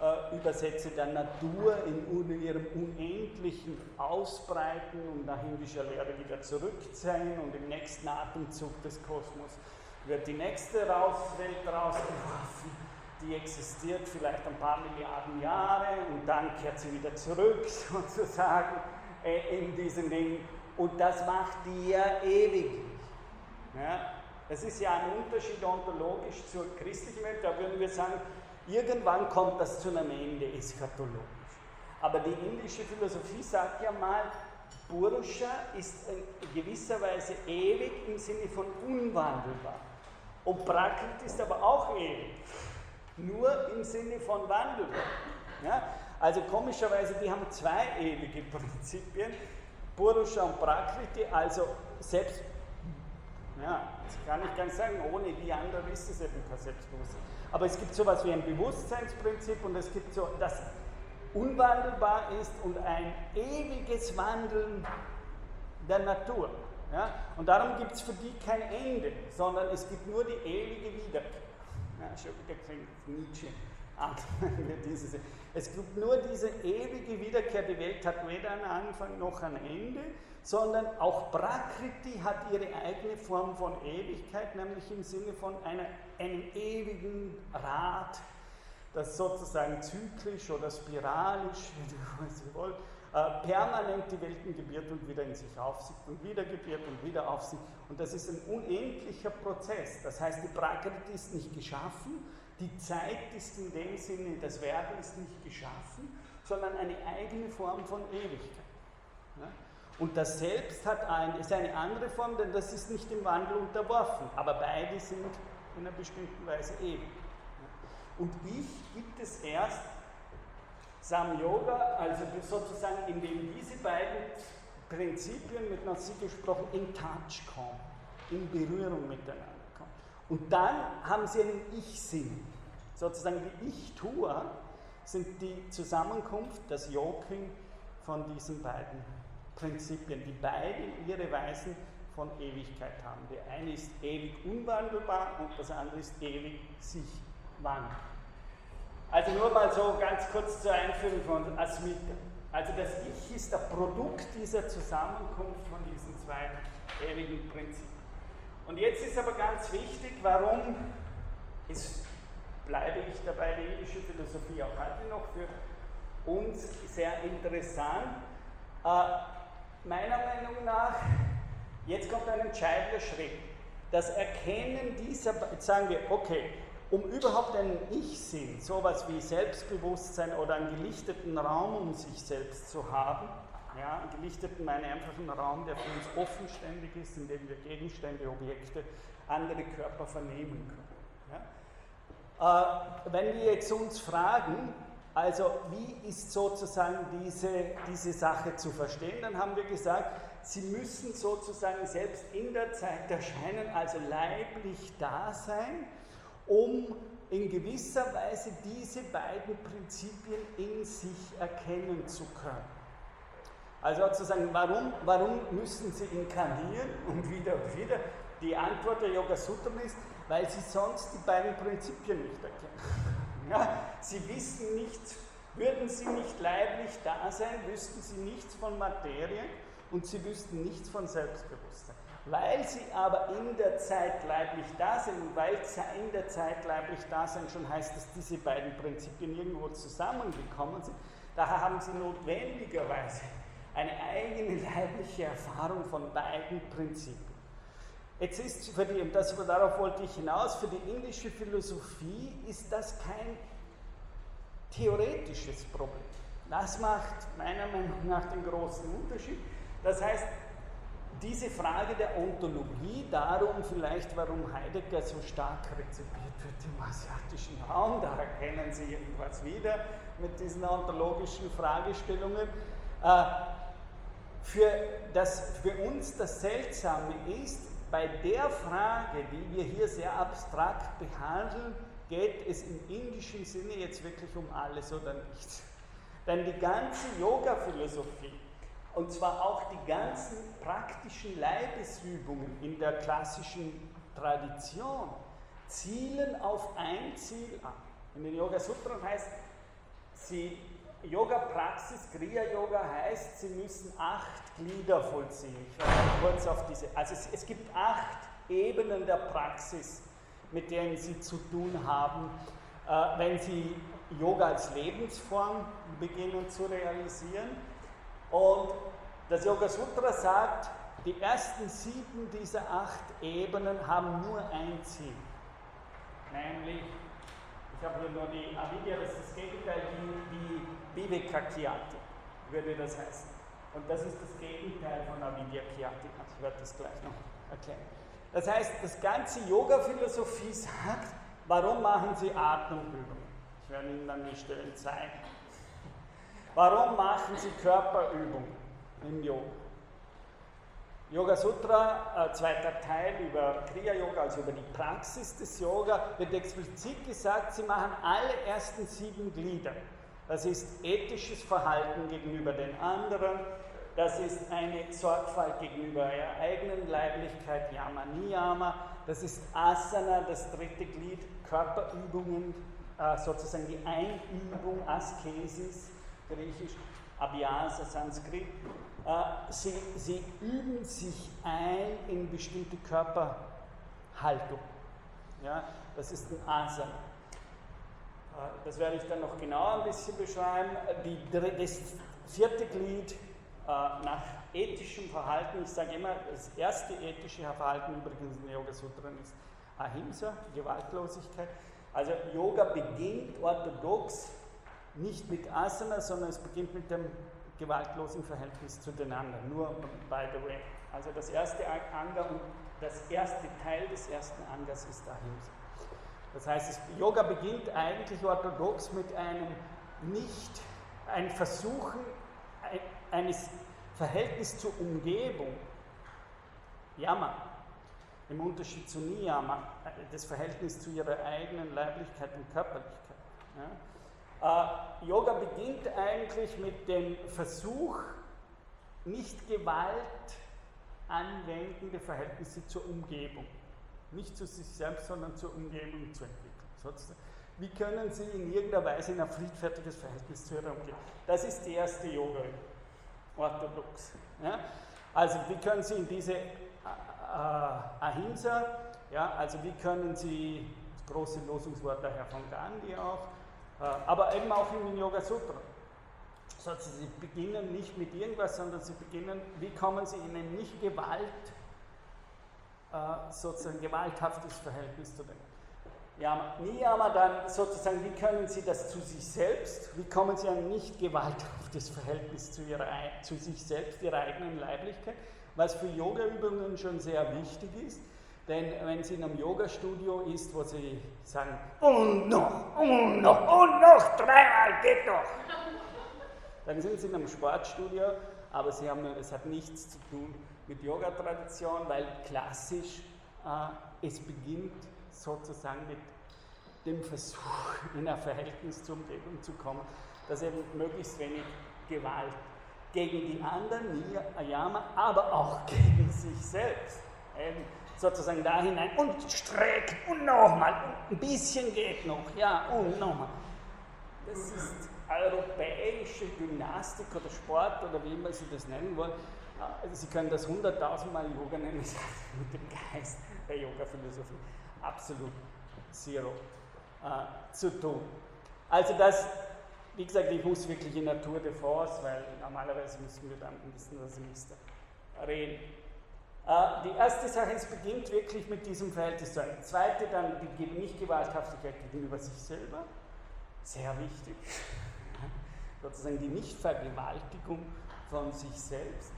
äh, übersetze, der Natur in ihrem unendlichen Ausbreiten und nach indischer Lehre wieder zurückziehen und im nächsten Atemzug des Kosmos wird die nächste Raus Welt rausgeworfen, die existiert vielleicht ein paar Milliarden Jahre und dann kehrt sie wieder zurück <laughs> sozusagen äh, in diesen Ding und das macht die ja ewig. Ja? Das ist ja ein Unterschied ontologisch zur christlichen Welt, da würden wir sagen, Irgendwann kommt das zu einem Ende eschatologisch. Aber die indische Philosophie sagt ja mal, Purusha ist in gewisser Weise ewig im Sinne von unwandelbar. Und Prakrit ist aber auch ewig, nur im Sinne von wandelbar. Ja? Also komischerweise, die haben zwei ewige <laughs> Prinzipien, Purusha und Prakriti, also selbst, ja, kann ich nicht sagen, ohne die andere ist es eben kein Selbstbewusstsein. Aber es gibt so etwas wie ein Bewusstseinsprinzip und es gibt so, das unwandelbar ist und ein ewiges Wandeln der Natur. Ja? Und darum gibt es für die kein Ende, sondern es gibt nur die ewige Wiederkehr. Ja, schon wieder klingt Nietzsche an. <laughs> Es gibt nur diese ewige Wiederkehr. Die Welt hat weder einen Anfang noch ein Ende, sondern auch Prakriti hat ihre eigene Form von Ewigkeit, nämlich im Sinne von einer, einem ewigen Rad, das sozusagen zyklisch oder spiralisch, <laughs> wie Sie wollen, äh, permanent die Welten gebiert und wieder in sich aufsieht und wieder gebiert und wieder aufsieht. Und das ist ein unendlicher Prozess. Das heißt, die Prakriti ist nicht geschaffen, die Zeit ist in dem Sinne, das Werden ist nicht geschaffen, sondern eine eigene Form von Ewigkeit. Und das Selbst hat ein, ist eine andere Form, denn das ist nicht dem Wandel unterworfen, aber beide sind in einer bestimmten Weise ewig. Und Ich gibt es erst Sam Yoga, also sozusagen, indem diese beiden Prinzipien, mit Nassi gesprochen, in Touch kommen, in Berührung miteinander kommen. Und dann haben sie einen Ich-Sinn. Sozusagen die Ich-Tour sind die Zusammenkunft, das Yoking von diesen beiden Prinzipien, die beide ihre Weisen von Ewigkeit haben. Der eine ist ewig unwandelbar und das andere ist ewig sich wandeln. Also nur mal so ganz kurz zur Einführung von Asmita. Also das Ich ist das Produkt dieser Zusammenkunft von diesen zwei ewigen Prinzipien. Und jetzt ist aber ganz wichtig, warum ist, bleibe ich dabei, die indische Philosophie auch heute noch für uns sehr interessant. Äh, meiner Meinung nach, jetzt kommt ein entscheidender Schritt. Das Erkennen dieser, jetzt sagen wir, okay, um überhaupt einen Ich-Sinn, sowas wie Selbstbewusstsein oder einen gelichteten Raum um sich selbst zu haben, ja, einen gelichteten meine einfach einen Raum, der für uns offenständig ist, in dem wir Gegenstände, Objekte, andere Körper vernehmen können. Ja. Äh, wenn wir jetzt uns fragen, also wie ist sozusagen diese, diese Sache zu verstehen? Dann haben wir gesagt, sie müssen sozusagen selbst in der Zeit erscheinen, also leiblich da sein, um in gewisser Weise diese beiden Prinzipien in sich erkennen zu können. Also sozusagen, warum, warum müssen sie inkarnieren und wieder und wieder? Die Antwort der Yoga Sutram ist, weil sie sonst die beiden Prinzipien nicht erkennen. Ja, sie wissen nicht, Würden sie nicht leiblich da sein, wüssten sie nichts von Materie und sie wüssten nichts von Selbstbewusstsein. Weil sie aber in der Zeit leiblich da sind und weil in der Zeit leiblich da sein schon heißt, dass diese beiden Prinzipien irgendwo zusammengekommen sind, daher haben sie notwendigerweise eine eigene leibliche Erfahrung von beiden Prinzipien. Jetzt ist für die, das, darauf wollte ich hinaus, für die indische Philosophie ist das kein theoretisches Problem. Das macht meiner Meinung nach den großen Unterschied. Das heißt, diese Frage der Ontologie, darum vielleicht, warum Heidegger so stark rezipiert wird im asiatischen Raum, da erkennen Sie irgendwas wieder mit diesen ontologischen Fragestellungen. Äh, für, das, für uns das Seltsame ist, bei der Frage, die wir hier sehr abstrakt behandeln, geht es im indischen Sinne jetzt wirklich um alles oder nichts. Denn die ganze Yoga-Philosophie, und zwar auch die ganzen praktischen Leibesübungen in der klassischen Tradition, zielen auf ein Ziel ab. In den Yoga Sutran heißt, sie Yoga-Praxis, Kriya-Yoga heißt, Sie müssen acht Glieder vollziehen. Ich werde kurz auf diese. Also es, es gibt acht Ebenen der Praxis, mit denen Sie zu tun haben, äh, wenn Sie Yoga als Lebensform beginnen zu realisieren. Und das Yoga Sutra sagt, die ersten sieben dieser acht Ebenen haben nur ein Ziel, nämlich, ich habe hier nur die Avidya, das ist das Gegenteil, die, die Vivekakyati würde das heißen. Und das ist das Gegenteil von Avidyakyati. Ich werde das gleich noch erklären. Das heißt, das ganze Yoga-Philosophie sagt, warum machen Sie Atemübungen? Ich werde Ihnen dann die Stellen zeigen. Warum machen Sie Körperübungen im Yoga? Yoga Sutra, äh, zweiter Teil über Kriya Yoga, also über die Praxis des Yoga, wird explizit gesagt, Sie machen alle ersten sieben Glieder. Das ist ethisches Verhalten gegenüber den anderen. Das ist eine Sorgfalt gegenüber ihrer eigenen Leiblichkeit, Yama Niyama. Das ist Asana, das dritte Glied, Körperübungen, äh, sozusagen die Einübung, Askesis, griechisch, Abhyasa, Sanskrit. Äh, sie, sie üben sich ein in bestimmte Körperhaltung. Ja, das ist ein Asana. Äh, das werde ich dann noch genauer ein bisschen beschreiben. Die, das vierte Glied äh, nach ethischem Verhalten, ich sage immer, das erste ethische Verhalten übrigens in Yoga Sutran ist Ahimsa, Gewaltlosigkeit. Also Yoga beginnt orthodox nicht mit Asana, sondern es beginnt mit dem gewaltlosen Verhältnis zu den anderen. Nur by the way. Also das erste Anga und das erste Teil des ersten Angas ist Ahimsa. Das heißt, Yoga beginnt eigentlich orthodox mit einem nicht, ein Versuchen eines Verhältnisses zur Umgebung, Yama, im Unterschied zu Niyama, das Verhältnis zu ihrer eigenen Leiblichkeit und Körperlichkeit. Ja. Äh, Yoga beginnt eigentlich mit dem Versuch, nicht Gewalt anwendende Verhältnisse zur Umgebung nicht zu sich selbst, sondern zur Umgebung zu entwickeln. Wie können Sie in irgendeiner Weise in ein friedfertiges Verhältnis zu Ihrer Umgebung? Das ist die erste Yoga, orthodox. Ja? Also wie können Sie in diese äh, Ahimsa, ja, also wie können Sie, das große Losungswort daher von Gandhi auch, äh, aber eben auch in den Yoga Sutra. Sozusagen, Sie beginnen nicht mit irgendwas, sondern Sie beginnen, wie kommen Sie in ein nicht Gewalt äh, sozusagen gewalthaftes Verhältnis zu dem. Ja, Niyama dann sozusagen, wie können Sie das zu sich selbst, wie kommen Sie ein nicht gewalthaftes Verhältnis zu, ihrer, zu sich selbst, Ihrer eigenen Leiblichkeit, was für Yoga-Übungen schon sehr wichtig ist. Denn wenn Sie in einem Yoga-Studio ist, wo Sie sagen, und noch, und noch, und noch, dreimal geht doch, dann sind Sie in einem Sportstudio, aber Sie haben, es hat nichts zu tun mit Yoga-Tradition, weil klassisch äh, es beginnt sozusagen mit dem Versuch, <laughs> in ein Verhältnis zur Umgebung zu kommen, dass eben möglichst wenig Gewalt gegen die anderen, Ayama, aber auch <laughs> gegen sich selbst. Eben sozusagen da hinein und streckt und nochmal ein bisschen geht noch, ja, und nochmal. Das ist europäische Gymnastik oder Sport oder wie immer Sie das nennen wollen. Also Sie können das hunderttausendmal Yoga nennen, <laughs> das hat mit dem Geist der Yoga-Philosophie absolut zero äh, zu tun. Also das, wie gesagt, ich muss wirklich in Natur de Force, weil normalerweise müssen wir dann ein bisschen das Semester reden. Äh, die erste Sache, es beginnt wirklich mit diesem Verhältnis zu einem. Zweite, dann die Nicht-Gewalthaftigkeit gegenüber sich selber. Sehr wichtig. <laughs> Sozusagen die Nichtvergewaltigung von sich selbst.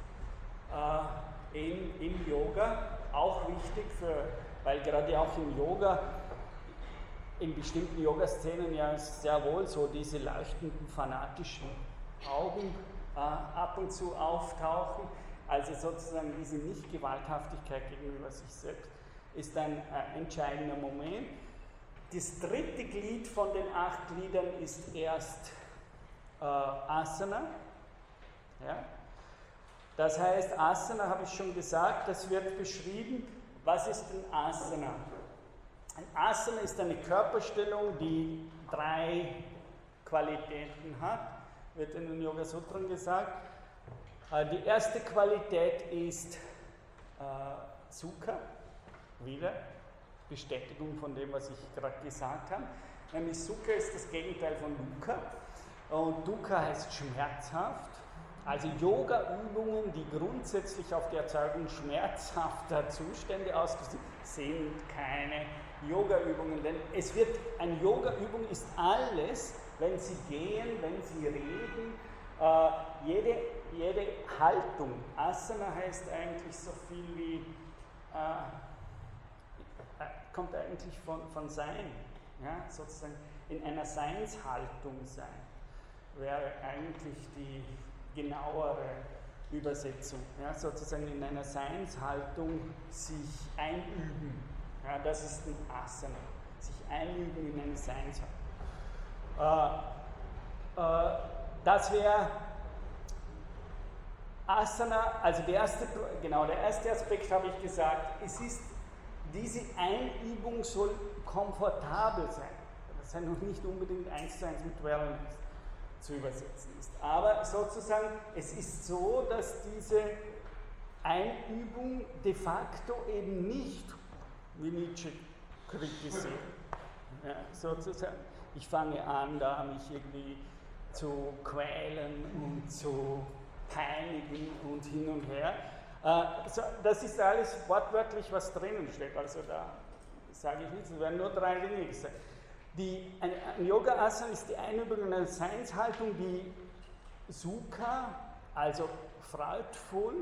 Äh, in, Im Yoga auch wichtig, für, weil gerade auch im Yoga, in bestimmten Yoga-Szenen ja sehr wohl so diese leuchtenden, fanatischen Augen äh, ab und zu auftauchen also sozusagen diese Nicht-Gewalthaftigkeit gegenüber sich selbst ist ein äh, entscheidender Moment. Das dritte Glied von den acht Gliedern ist erst äh, Asana. Ja? Das heißt, Asana habe ich schon gesagt, das wird beschrieben. Was ist ein Asana? Ein Asana ist eine Körperstellung, die drei Qualitäten hat, wird in den Yoga Sutran gesagt. Äh, die erste Qualität ist äh, Zucker, wieder Bestätigung von dem, was ich gerade gesagt habe. Nämlich Zucker ist das Gegenteil von Dukkha. Und Dukkha heißt schmerzhaft. Also Yoga-Übungen, die grundsätzlich auf die Erzeugung schmerzhafter Zustände ausgesetzt sind, keine Yoga-Übungen. Denn es wird, eine Yoga-Übung ist alles, wenn Sie gehen, wenn Sie reden, äh, jede jede Haltung, Asana heißt eigentlich so viel wie, äh, äh, kommt eigentlich von, von Sein, ja, sozusagen in einer Seinshaltung sein, wäre eigentlich die genauere Übersetzung, ja, sozusagen in einer Seinshaltung sich einüben. Ja, das ist ein Asana, sich einüben in eine Seinshaltung. Äh, äh, das wäre Asana, also der erste, genau, der erste Aspekt habe ich gesagt, es ist, diese Einübung soll komfortabel sein. Das heißt noch nicht unbedingt eins zu eins mit Wellness zu übersetzen ist. Aber sozusagen, es ist so, dass diese Einübung de facto eben nicht, wie Nietzsche kritisiert, ja, sozusagen, ich fange an, da mich irgendwie zu quälen und zu peinigen und hin und her. Äh, das ist alles wortwörtlich, was drinnen steht. Also da sage ich nichts, es werden nur drei Dinge gesagt. Die, ein, ein Yoga-Asana ist die Einübung einer Seinshaltung, die Sukha, also freudvoll,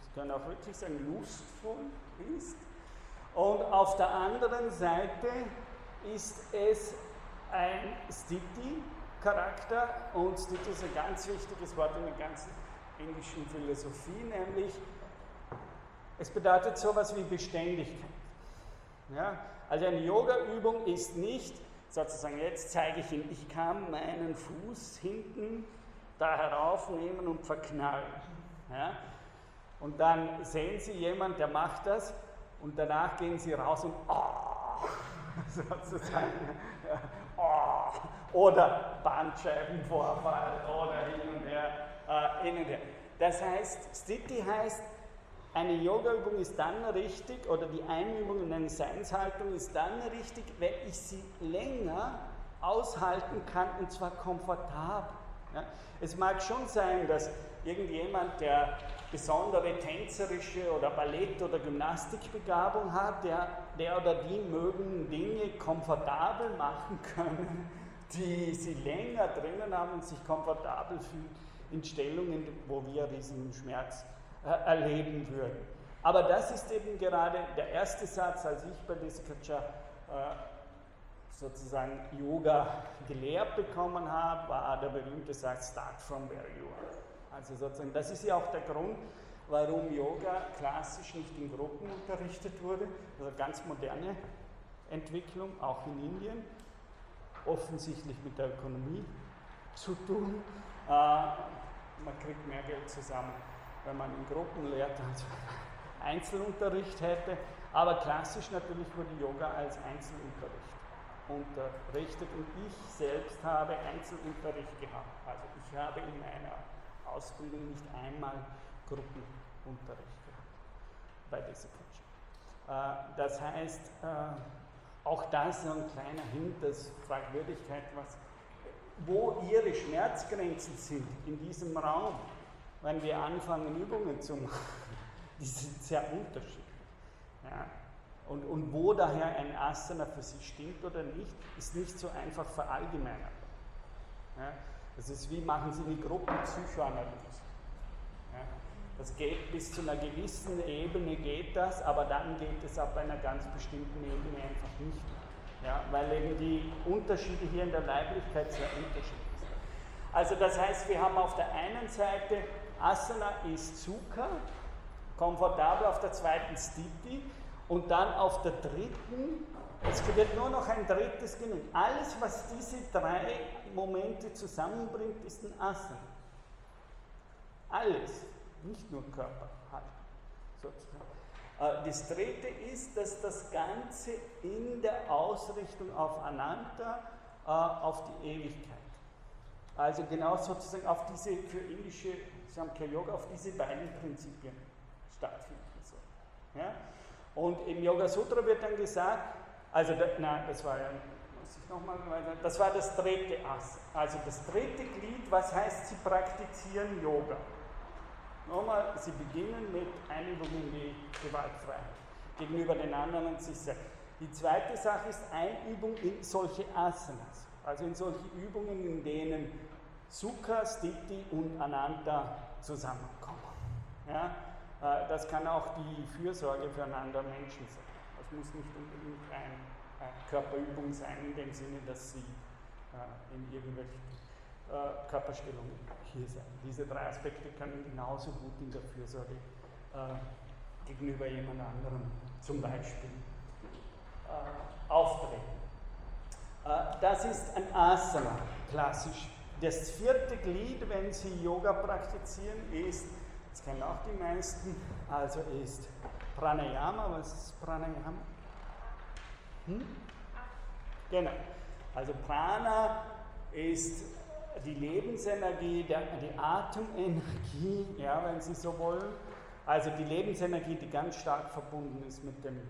Sie können auch wirklich sagen lustvoll ist. Und auf der anderen Seite ist es ein Sthiti, Charakter und das ist ein ganz wichtiges Wort in der ganzen englischen Philosophie, nämlich es bedeutet sowas wie Beständigkeit. Ja? Also eine Yoga-Übung ist nicht sozusagen, jetzt zeige ich Ihnen, ich kann meinen Fuß hinten da heraufnehmen und verknallen. Ja? Und dann sehen Sie jemand, der macht das und danach gehen Sie raus und oh, <laughs> sozusagen, <laughs> oh, oder Bandscheibenvorfall oder hin und her, äh, hin und her. Das heißt, Stitti heißt, eine Yoga-Übung ist dann richtig oder die Einübung in eine Seinshaltung ist dann richtig, wenn ich sie länger aushalten kann und zwar komfortabel. Ja? Es mag schon sein, dass irgendjemand, der besondere tänzerische oder Ballett- oder Gymnastikbegabung hat, der, der oder die mögen Dinge komfortabel machen können, die sie länger drinnen haben und sich komfortabel fühlen in Stellungen, wo wir diesen Schmerz äh, erleben würden. Aber das ist eben gerade der erste Satz, als ich bei Diskacha äh, sozusagen Yoga gelehrt bekommen habe, war der berühmte Satz, start from where you are. Also sozusagen, das ist ja auch der Grund, warum Yoga klassisch nicht in Gruppen unterrichtet wurde, also ganz moderne Entwicklung, auch in Indien offensichtlich mit der Ökonomie zu tun. Äh, man kriegt mehr Geld zusammen, wenn man in Gruppen lehrt, als <laughs> Einzelunterricht hätte. Aber klassisch natürlich wurde Yoga als Einzelunterricht unterrichtet und ich selbst habe Einzelunterricht gehabt. Also ich habe in meiner Ausbildung nicht einmal Gruppenunterricht gehabt bei Desiccation. Äh, das heißt, äh, auch das so ein kleiner Hint, Fragwürdigkeit, was, wo ihre Schmerzgrenzen sind in diesem Raum, wenn wir anfangen, Übungen zu machen, <laughs> die sind sehr unterschiedlich. Ja. Und, und wo daher ein Asana für sie stimmt oder nicht, ist nicht so einfach verallgemeinert. Ja. Das ist wie machen Sie eine Gruppenpsychoanalyse. Ja. Das geht bis zu einer gewissen Ebene geht das, aber dann geht es ab einer ganz bestimmten Ebene einfach nicht. Ja, weil eben die Unterschiede hier in der Leiblichkeit sehr unterschiedlich sind. Also das heißt, wir haben auf der einen Seite Asana ist Sukha, komfortabel auf der zweiten Stiti und dann auf der dritten, es wird nur noch ein drittes genügen. Alles, was diese drei Momente zusammenbringt, ist ein Asana. Alles, nicht nur Körper, halt. Äh, das dritte ist, dass das Ganze in der Ausrichtung auf Ananta, äh, auf die Ewigkeit, also genau sozusagen auf diese für indische Samkhya Yoga, auf diese beiden Prinzipien stattfinden soll. Ja? Und im Yoga Sutra wird dann gesagt, also, nein, das war ja, muss ich nochmal weiter, das war das dritte As, also das dritte Glied, was heißt, sie praktizieren Yoga. Nochmal, sie beginnen mit Einübungen wie Gewaltfreiheit gegenüber den anderen und sich selbst. Die zweite Sache ist Einübung in solche Asanas, also in solche Übungen, in denen Sukha, Stiti und Ananta zusammenkommen. Ja? Äh, das kann auch die Fürsorge füreinander Menschen sein. Das muss nicht unbedingt eine Körperübung sein, in dem Sinne, dass sie äh, in irgendwelchen äh, Körperstellungen hier sein. Diese drei Aspekte können genauso gut in der Fürsorge gegenüber jemand anderem zum Beispiel auftreten. Das ist ein Asana, klassisch. Das vierte Glied, wenn Sie Yoga praktizieren, ist das kennen auch die meisten. Also ist Pranayama. Was ist Pranayama? Hm? Genau. Also Prana ist die Lebensenergie, die Atemenergie, ja, wenn Sie so wollen. Also die Lebensenergie, die ganz stark verbunden ist mit dem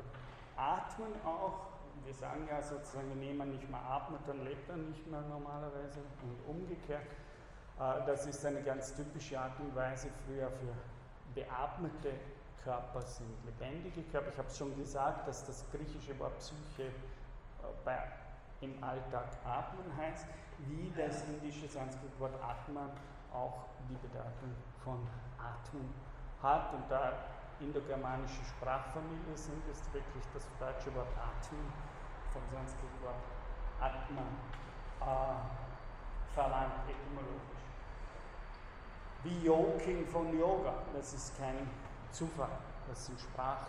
Atmen auch. Wir sagen ja sozusagen, wenn jemand nicht mehr atmet, dann lebt er nicht mehr normalerweise und umgekehrt. Äh, das ist eine ganz typische Art und Weise früher für beatmete Körper sind lebendige Körper. Ich habe es schon gesagt, dass das griechische Wort Psyche äh, bei, im Alltag atmen heißt, wie das indische Sanskrit-Wort Atman auch die Bedeutung von Atmen hat. Und da indogermanische Sprachfamilie sind, ist wirklich das deutsche Wort Atmen Sanskrit-Wort Atman äh, verwandt etymologisch wie Yoking von Yoga. Das ist kein Zufall, das sind Sprach.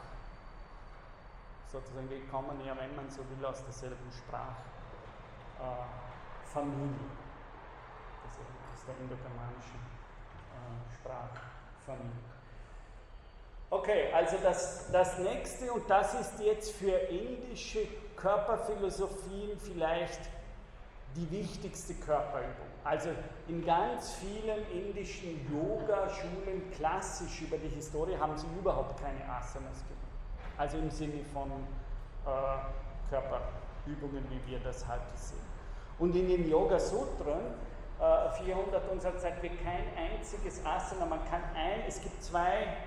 Sozusagen, wir kommen ja, wenn man so will, aus derselben Sprachfamilie. Äh, das ist der indogermanischen äh, Sprachfamilie. Okay, also das, das nächste, und das ist jetzt für indische Körperphilosophien vielleicht die wichtigste Körperübung. Also in ganz vielen indischen Yoga-Schulen klassisch über die Historie haben sie überhaupt keine Asanas gemacht. Also im Sinne von äh, Körperübungen, wie wir das heute sehen. Und in den Yoga-Sutren, äh, 400 unserer Zeit, wird kein einziges Asana, man kann ein, es gibt zwei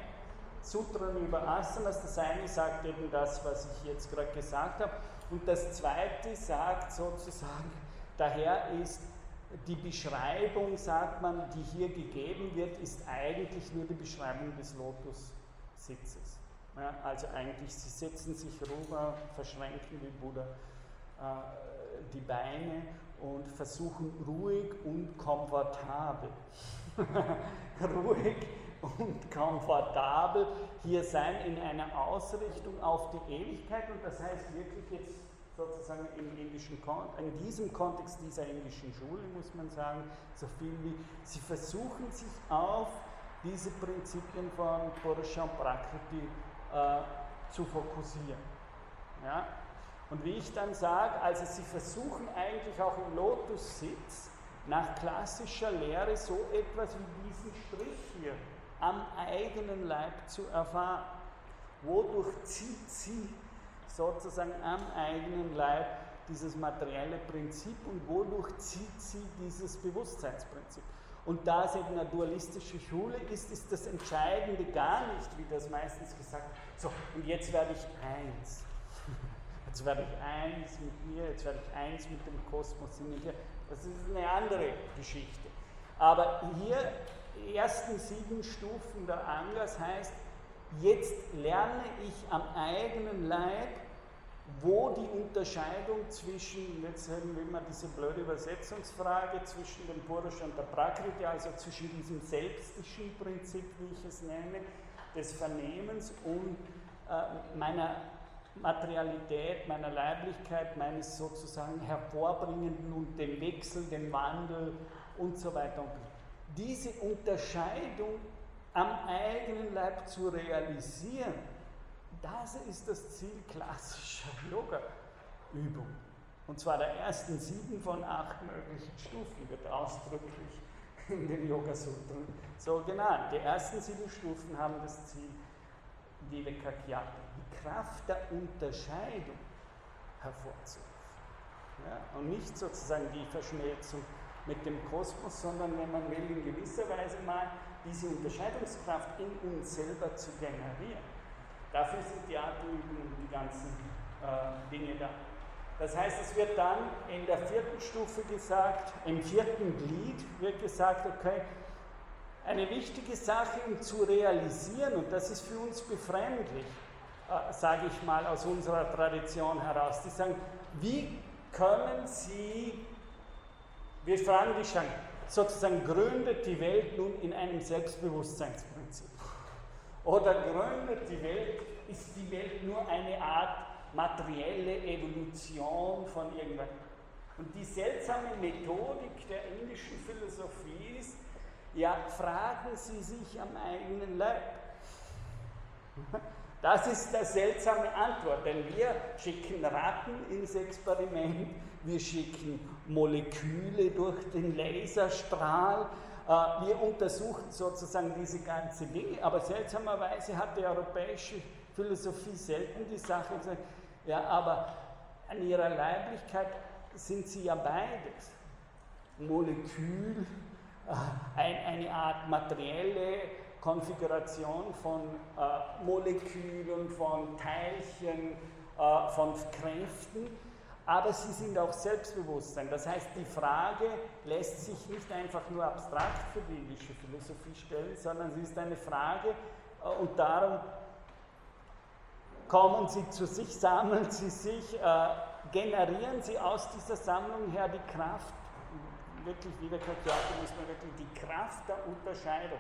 Sutren über Asanas. Das eine sagt eben das, was ich jetzt gerade gesagt habe. Und das zweite sagt sozusagen, daher ist die Beschreibung, sagt man, die hier gegeben wird, ist eigentlich nur die Beschreibung des Lotus-Sitzes. Ja, also eigentlich, sie setzen sich rüber, verschränken wie Buddha äh, die Beine und versuchen ruhig und komfortabel, <laughs> ruhig und komfortabel hier sein in einer Ausrichtung auf die Ewigkeit und das heißt wirklich jetzt sozusagen im indischen in diesem Kontext dieser indischen Schule, muss man sagen, so viel wie, sie versuchen sich auf diese Prinzipien von und Prakriti äh, zu fokussieren. Ja? Und wie ich dann sage, also sie versuchen eigentlich auch im Lotus-Sitz nach klassischer Lehre so etwas wie diesen Strich hier am eigenen Leib zu erfahren. Wodurch zieht sie sozusagen am eigenen Leib dieses materielle Prinzip und wodurch zieht sie dieses Bewusstseinsprinzip? Und da es eben eine dualistische Schule ist, ist das Entscheidende gar nicht, wie das meistens gesagt wird, so, und jetzt werde ich eins. <laughs> Jetzt werde ich eins mit mir, jetzt werde ich eins mit dem Kosmos in mir. Das ist eine andere Geschichte. Aber hier, die ersten sieben Stufen der Angas heißt, jetzt lerne ich am eigenen Leib, wo die Unterscheidung zwischen, jetzt haben wir immer diese blöde Übersetzungsfrage, zwischen dem Purusha und der Prakriti, also zwischen diesem selbstischen Prinzip, wie ich es nenne, des Vernehmens und äh, meiner Materialität, meiner Leiblichkeit, meines sozusagen Hervorbringenden und dem Wechsel, dem Wandel und so weiter. Diese Unterscheidung am eigenen Leib zu realisieren, das ist das Ziel klassischer <laughs> Yoga-Übung. Und zwar der ersten sieben von acht möglichen Stufen wird ausdrücklich <laughs> in den Yoga-Sutren so genannt. Die ersten sieben Stufen haben das Ziel Vivekakyati, die Kraft der Unterscheidung hervorzurufen. Ja, und nicht sozusagen die Verschmelzung mit dem Kosmos, sondern wenn man will, in gewisser Weise mal diese Unterscheidungskraft in uns selber zu generieren. Dafür sind die Atemübungen und die ganzen äh, Dinge da. Das heißt, es wird dann in der vierten Stufe gesagt, im vierten Glied wird gesagt, okay, eine wichtige Sache, um zu realisieren, und das ist für uns befremdlich, äh, sage ich mal aus unserer Tradition heraus, die sagen, wie können Sie, wir fragen dich schon, sozusagen gründet die Welt nun in einem Selbstbewusstseinsprinzip? Oder gründet die Welt, ist die Welt nur eine Art materielle Evolution von irgendwas? Und die seltsame Methodik der indischen Philosophie ist, ja, fragen Sie sich am eigenen Leib. <laughs> Das ist der seltsame Antwort, denn wir schicken Ratten ins Experiment, wir schicken Moleküle durch den Laserstrahl, wir untersuchen sozusagen diese ganzen Dinge, aber seltsamerweise hat die europäische Philosophie selten die Sache gesagt, ja, aber an ihrer Leiblichkeit sind sie ja beides. Molekül, äh, ein, eine Art materielle Konfiguration von äh, Molekülen, von Teilchen, äh, von Kräften, aber sie sind auch Selbstbewusstsein. Das heißt, die Frage lässt sich nicht einfach nur abstrakt für die indische Philosophie stellen, sondern sie ist eine Frage äh, und darum kommen sie zu sich, sammeln sie sich, äh, generieren sie aus dieser Sammlung her die Kraft, wirklich, wie der Kakjaki, muss man wirklich die Kraft der Unterscheidung.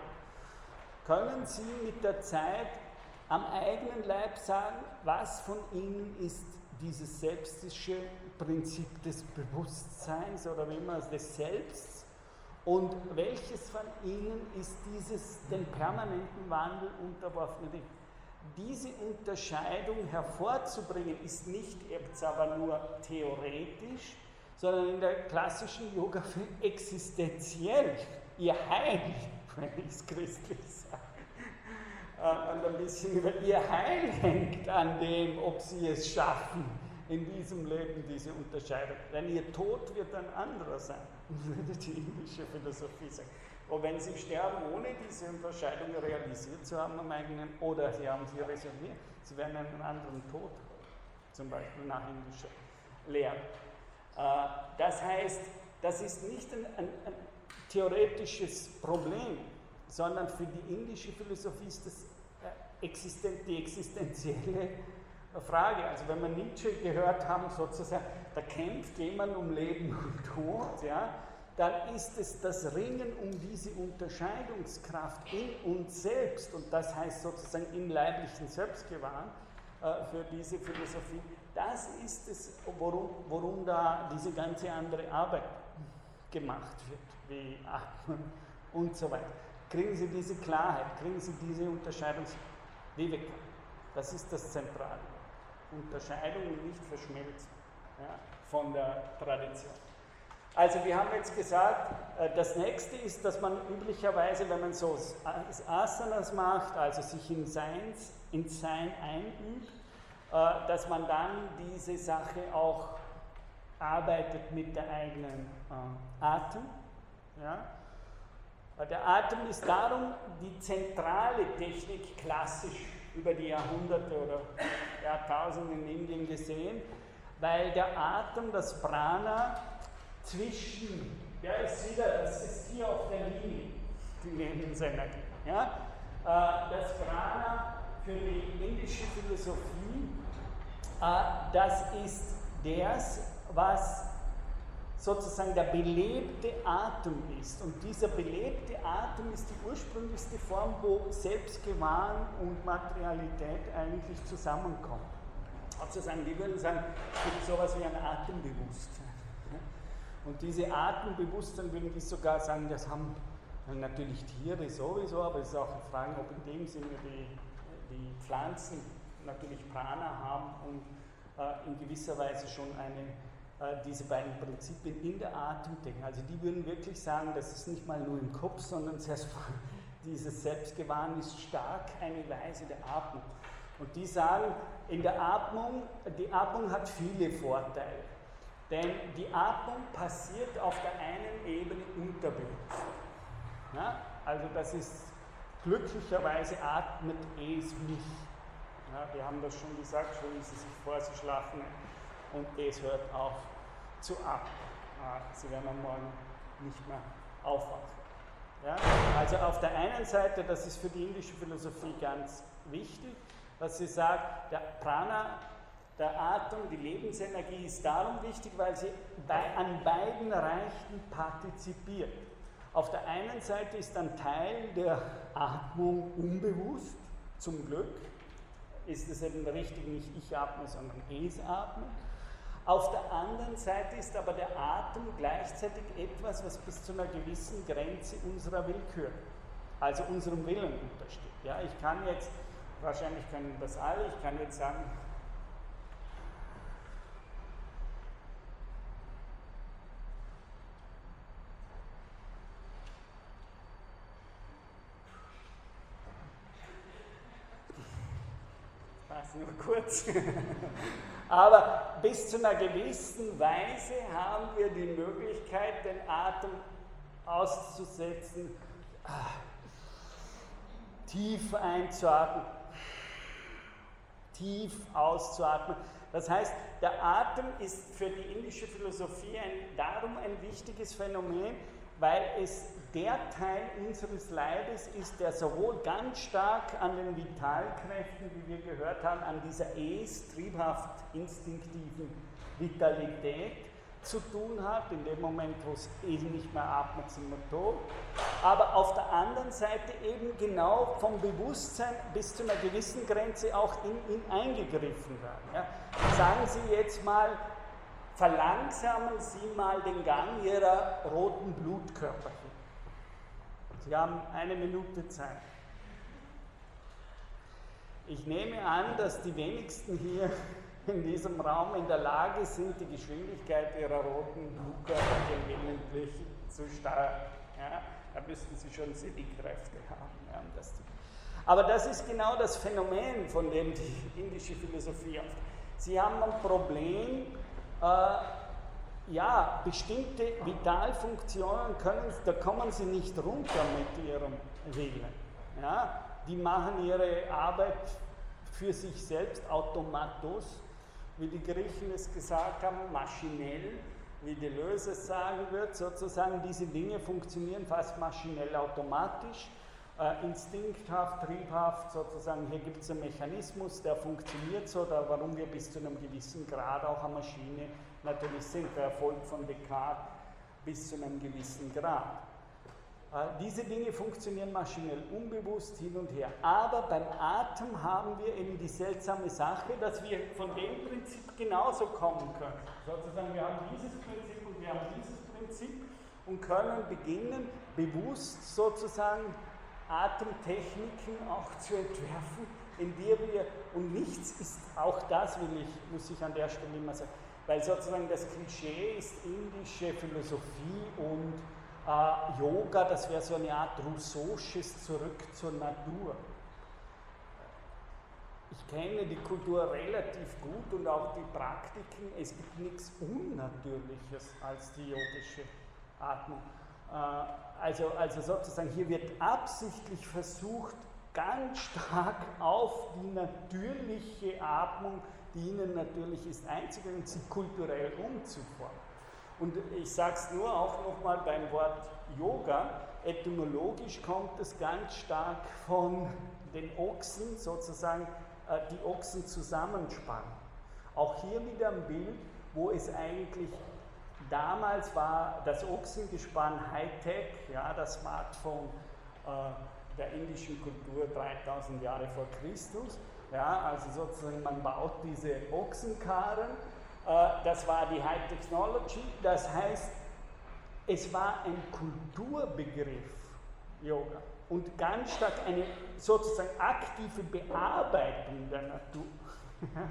Können Sie mit der Zeit am eigenen Leib sagen, was von Ihnen ist dieses selbstische Prinzip des Bewusstseins oder wie es des Selbsts und welches von ihnen ist dieses dem permanenten Wandel unterworfene Ding? Diese Unterscheidung hervorzubringen ist nicht jetzt aber nur theoretisch, sondern in der klassischen Yoga existenziell, ihr Heil, wenn ich es christlich sage. Äh, und ein bisschen über ihr Heil hängt an dem, ob sie es schaffen, in diesem Leben diese Unterscheidung. Denn ihr Tod wird ein anderer sein, <laughs> würde die indische Philosophie sagen. Und wenn sie sterben, ohne diese Unterscheidung realisiert zu haben am eigenen, oder sie haben sie reserviert, sie werden einen anderen Tod, zum Beispiel nach indischer Lehre. Äh, das heißt, das ist nicht ein, ein, ein theoretisches Problem, sondern für die indische Philosophie ist das äh, die existenzielle Frage. Also wenn wir Nietzsche gehört haben, sozusagen, da kämpft jemand um Leben und Tod, ja, dann ist es das Ringen um diese Unterscheidungskraft in uns selbst, und das heißt sozusagen im leiblichen Selbstgewahren äh, für diese Philosophie, das ist es, worum, worum da diese ganze andere Arbeit gemacht wird, wie Atmen und so weiter. Kriegen Sie diese Klarheit, kriegen Sie diese Unterscheidungswege. Das ist das Zentrale. Unterscheidung und nicht verschmelzen ja, von der Tradition. Also wir haben jetzt gesagt, äh, das nächste ist, dass man üblicherweise, wenn man so Asanas macht, also sich in, Seins, in Sein einübt, äh, dass man dann diese Sache auch arbeitet mit der eigenen äh, Atem. Ja? Der Atem ist darum die zentrale Technik klassisch über die Jahrhunderte oder Jahrtausende in Indien gesehen, weil der Atem, das Prana, zwischen, ja, ist wieder, das ist hier auf der Linie, die Lebensenergie. Ja? Äh, das Prana für die indische Philosophie, äh, das ist das, was sozusagen der belebte Atem ist. Und dieser belebte Atem ist die ursprünglichste Form, wo Selbstgewahren und Materialität eigentlich zusammenkommen. Sozusagen, die würden sagen, es gibt sowas wie ein Atembewusstsein. Und diese Atembewusstsein würden die sogar sagen, das haben natürlich Tiere sowieso, aber es ist auch eine Frage, ob in dem Sinne die, die Pflanzen natürlich Prana haben und äh, in gewisser Weise schon eine diese beiden Prinzipien in der Atemtechnik. Also die würden wirklich sagen, das ist nicht mal nur im Kopf, sondern <laughs> dieses Selbstgewahren ist stark eine Weise der Atmung. Und die sagen, in der Atmung, die Atmung hat viele Vorteile. Denn die Atmung passiert auf der einen Ebene unterbewusst. Ja? Also das ist glücklicherweise atmet es mich. Ja, wir haben das schon gesagt, stellen Sie sich vor, Sie schlafen und es hört auf zu ab. Sie werden am Morgen nicht mehr aufwachen. Ja? Also auf der einen Seite, das ist für die indische Philosophie ganz wichtig, dass sie sagt, der Prana, der Atem, die Lebensenergie ist darum wichtig, weil sie bei, an beiden Reichen partizipiert. Auf der einen Seite ist ein Teil der Atmung unbewusst, zum Glück, ist es eben richtig, nicht ich atme, sondern es atme. Auf der anderen Seite ist aber der Atem gleichzeitig etwas, was bis zu einer gewissen Grenze unserer Willkür, also unserem Willen untersteht. Ja, ich kann jetzt, wahrscheinlich können das alle, ich kann jetzt sagen, nur kurz. <laughs> Aber bis zu einer gewissen Weise haben wir die Möglichkeit, den Atem auszusetzen, <sighs> tief einzuatmen, <sighs> tief auszuatmen. Das heißt, der Atem ist für die indische Philosophie ein, darum ein wichtiges Phänomen, weil es der Teil unseres Leibes ist, der sowohl ganz stark an den Vitalkräften, wie wir gehört haben, an dieser es, triebhaft instinktiven Vitalität zu tun hat. In dem Moment, wo es eh nicht mehr atmet, sind wir tot. Aber auf der anderen Seite eben genau vom Bewusstsein bis zu einer gewissen Grenze auch in ihn eingegriffen werden. Ja. Sagen Sie jetzt mal, verlangsamen Sie mal den Gang Ihrer roten Blutkörperchen. Sie haben eine Minute Zeit. Ich nehme an, dass die wenigsten hier in diesem Raum in der Lage sind, die Geschwindigkeit ihrer roten Blutkörperchen willentlich zu steuern. Ja, da müssten sie schon Sinnikräfte haben. Ja, um das zu Aber das ist genau das Phänomen, von dem die indische Philosophie auf. Sie haben ein Problem, äh, ja, bestimmte Vitalfunktionen können, da kommen sie nicht runter mit ihrem Willen. Ja, die machen ihre Arbeit für sich selbst automatisch, wie die Griechen es gesagt haben, maschinell, wie Deleuze es sagen wird, sozusagen diese Dinge funktionieren fast maschinell automatisch äh, instinkthaft, triebhaft, sozusagen, hier gibt es einen Mechanismus, der funktioniert so, da, warum wir bis zu einem gewissen Grad auch eine Maschine natürlich sind, der Erfolg von Descartes bis zu einem gewissen Grad. Äh, diese Dinge funktionieren maschinell unbewusst hin und her. Aber beim Atem haben wir eben die seltsame Sache, dass wir von dem Prinzip genauso kommen können. Sozusagen, wir haben dieses Prinzip und wir haben dieses Prinzip und können beginnen, bewusst sozusagen Atemtechniken auch zu entwerfen, in der wir, und nichts ist, auch das will ich, muss ich an der Stelle immer sagen, weil sozusagen das Klischee ist indische Philosophie und äh, Yoga, das wäre so eine Art Rousseausches Zurück zur Natur. Ich kenne die Kultur relativ gut und auch die Praktiken. Es gibt nichts Unnatürliches als die yogische Atmung. Äh, also, also sozusagen hier wird absichtlich versucht, ganz stark auf die natürliche Atmung, die ihnen natürlich ist, einzugehen und sie kulturell umzuformen. Und ich sage es nur auch nochmal beim Wort Yoga. Etymologisch kommt es ganz stark von den Ochsen, sozusagen äh, die Ochsen zusammenspannen. Auch hier wieder ein Bild, wo es eigentlich damals war das Ochsengespann Hightech, ja, das Smartphone äh, der indischen Kultur 3000 Jahre vor Christus. Ja, also sozusagen man baut diese Ochsenkarren äh, das war die High Technology, das heißt, es war ein Kulturbegriff, Yoga, und ganz stark eine sozusagen aktive Bearbeitung der Natur. <laughs>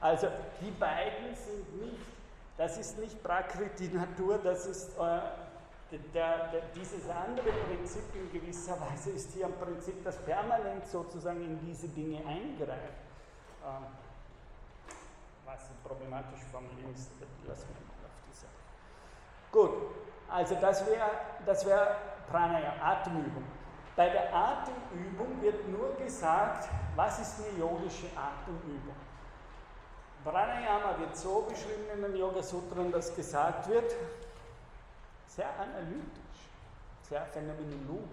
Also die beiden sind nicht, das ist nicht Prakriti Natur, das ist äh, der, der, dieses andere Prinzip in gewisser Weise ist hier ein Prinzip, das permanent sozusagen in diese Dinge eingreift. Ähm, was problematisch formulieren ist, lassen wir auf die Seite. Gut, also das wäre das wär Pranayama, Atemübung. Bei der Atemübung wird nur gesagt, was ist eine yogische Atemübung. Pranayama wird so beschrieben in den Yoga Sutren, dass gesagt wird, sehr analytisch, sehr phänomenologisch.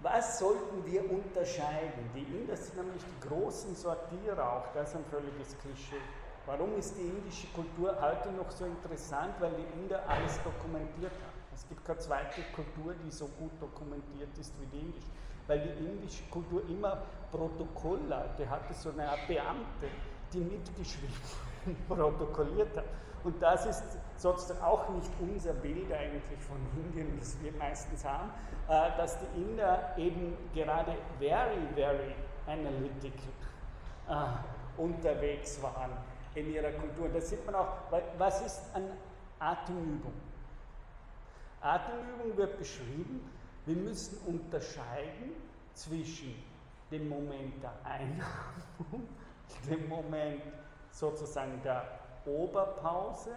Was sollten wir unterscheiden? Die Inder sind nämlich die großen Sortierer, auch das ist ein völliges Klischee. Warum ist die indische Kultur heute noch so interessant? Weil die Inder alles dokumentiert haben. Es gibt keine zweite Kultur, die so gut dokumentiert ist wie die indische. Weil die indische Kultur immer Protokollleute hatte, so eine Art Beamte, die mitgeschrieben <laughs> protokolliert hat. Und das ist sozusagen auch nicht unser Bild eigentlich von Indien, das wir meistens haben, äh, dass die Inder eben gerade very, very analytical äh, unterwegs waren in ihrer Kultur. Das sieht man auch, was ist eine Atemübung? Atemübung wird beschrieben, wir müssen unterscheiden zwischen dem Moment der Einatmung, dem Moment sozusagen der Oberpause,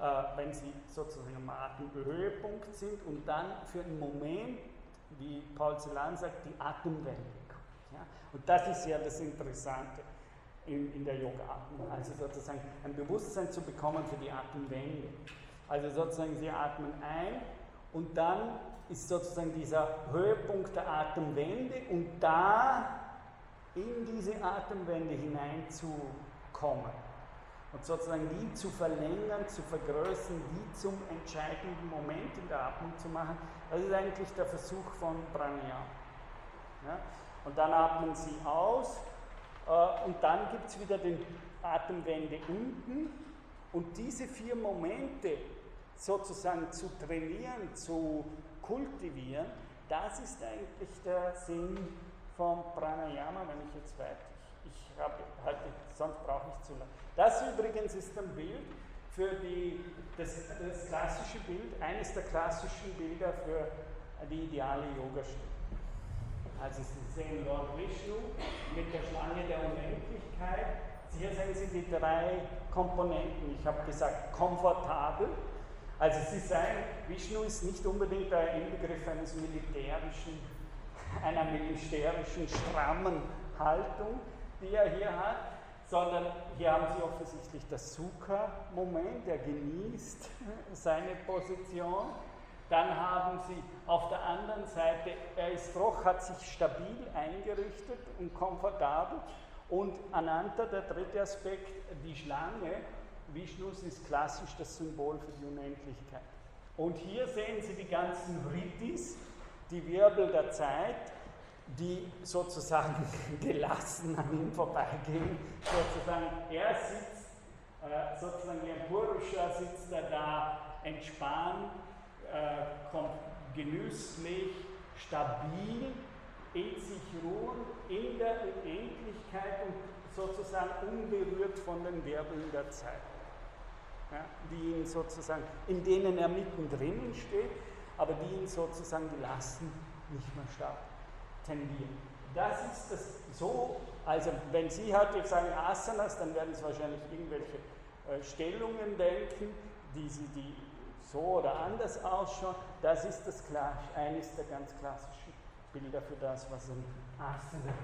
äh, wenn sie sozusagen am Atemhöhepunkt sind und dann für einen Moment, wie Paul Celan sagt, die Atemwende kommt. Ja? Und das ist ja das Interessante in, in der Yoga-Atmung, also sozusagen ein Bewusstsein zu bekommen für die Atemwende. Also sozusagen sie atmen ein und dann ist sozusagen dieser Höhepunkt der Atemwende und da in diese Atemwende hineinzukommen und sozusagen die zu verlängern, zu vergrößern, die zum entscheidenden Moment in der Atmung zu machen, das ist eigentlich der Versuch von Pranayama. Ja? Und dann atmen Sie aus äh, und dann gibt es wieder den Atemwende unten und diese vier Momente sozusagen zu trainieren, zu kultivieren, das ist eigentlich der Sinn von Pranayama, wenn ich jetzt weiter. Ich habe heute, sonst brauche ich zu lange. Das übrigens ist ein Bild für die, das, das klassische Bild, eines der klassischen Bilder für die ideale Yoga-Stunde. Also Sie sehen Lord Vishnu mit der Schlange der Unendlichkeit. Hier sehen Sie die drei Komponenten. Ich habe gesagt, komfortabel. Also Sie sehen, Vishnu ist nicht unbedingt der Inbegriff eines militärischen, einer militärischen strammen Haltung, die er hier hat, sondern hier haben Sie offensichtlich das Sukha-Moment, er genießt seine Position. Dann haben Sie auf der anderen Seite, er ist doch, hat sich stabil eingerichtet und komfortabel. Und Ananta, der dritte Aspekt, die Schlange, Vishnus ist klassisch das Symbol für die Unendlichkeit. Und hier sehen Sie die ganzen Ritis, die Wirbel der Zeit, die sozusagen <laughs> gelassen an ihm vorbeigehen. Sozusagen, er sitzt, äh, sozusagen wie ein Purusha sitzt er da entspannt, äh, kommt genüsslich, stabil in sich ruhen, in der Unendlichkeit und sozusagen unberührt von den Wirbeln der Zeit. Ja, die ihn sozusagen, in denen er mittendrin steht, aber die ihn sozusagen die Lasten nicht mehr stark tendieren. Das ist das so, also wenn Sie heute sagen Asanas, dann werden Sie wahrscheinlich irgendwelche äh, Stellungen denken, die, Sie, die so oder anders ausschauen. Das ist das eines der ganz klassischen Bilder für das, was ein Asana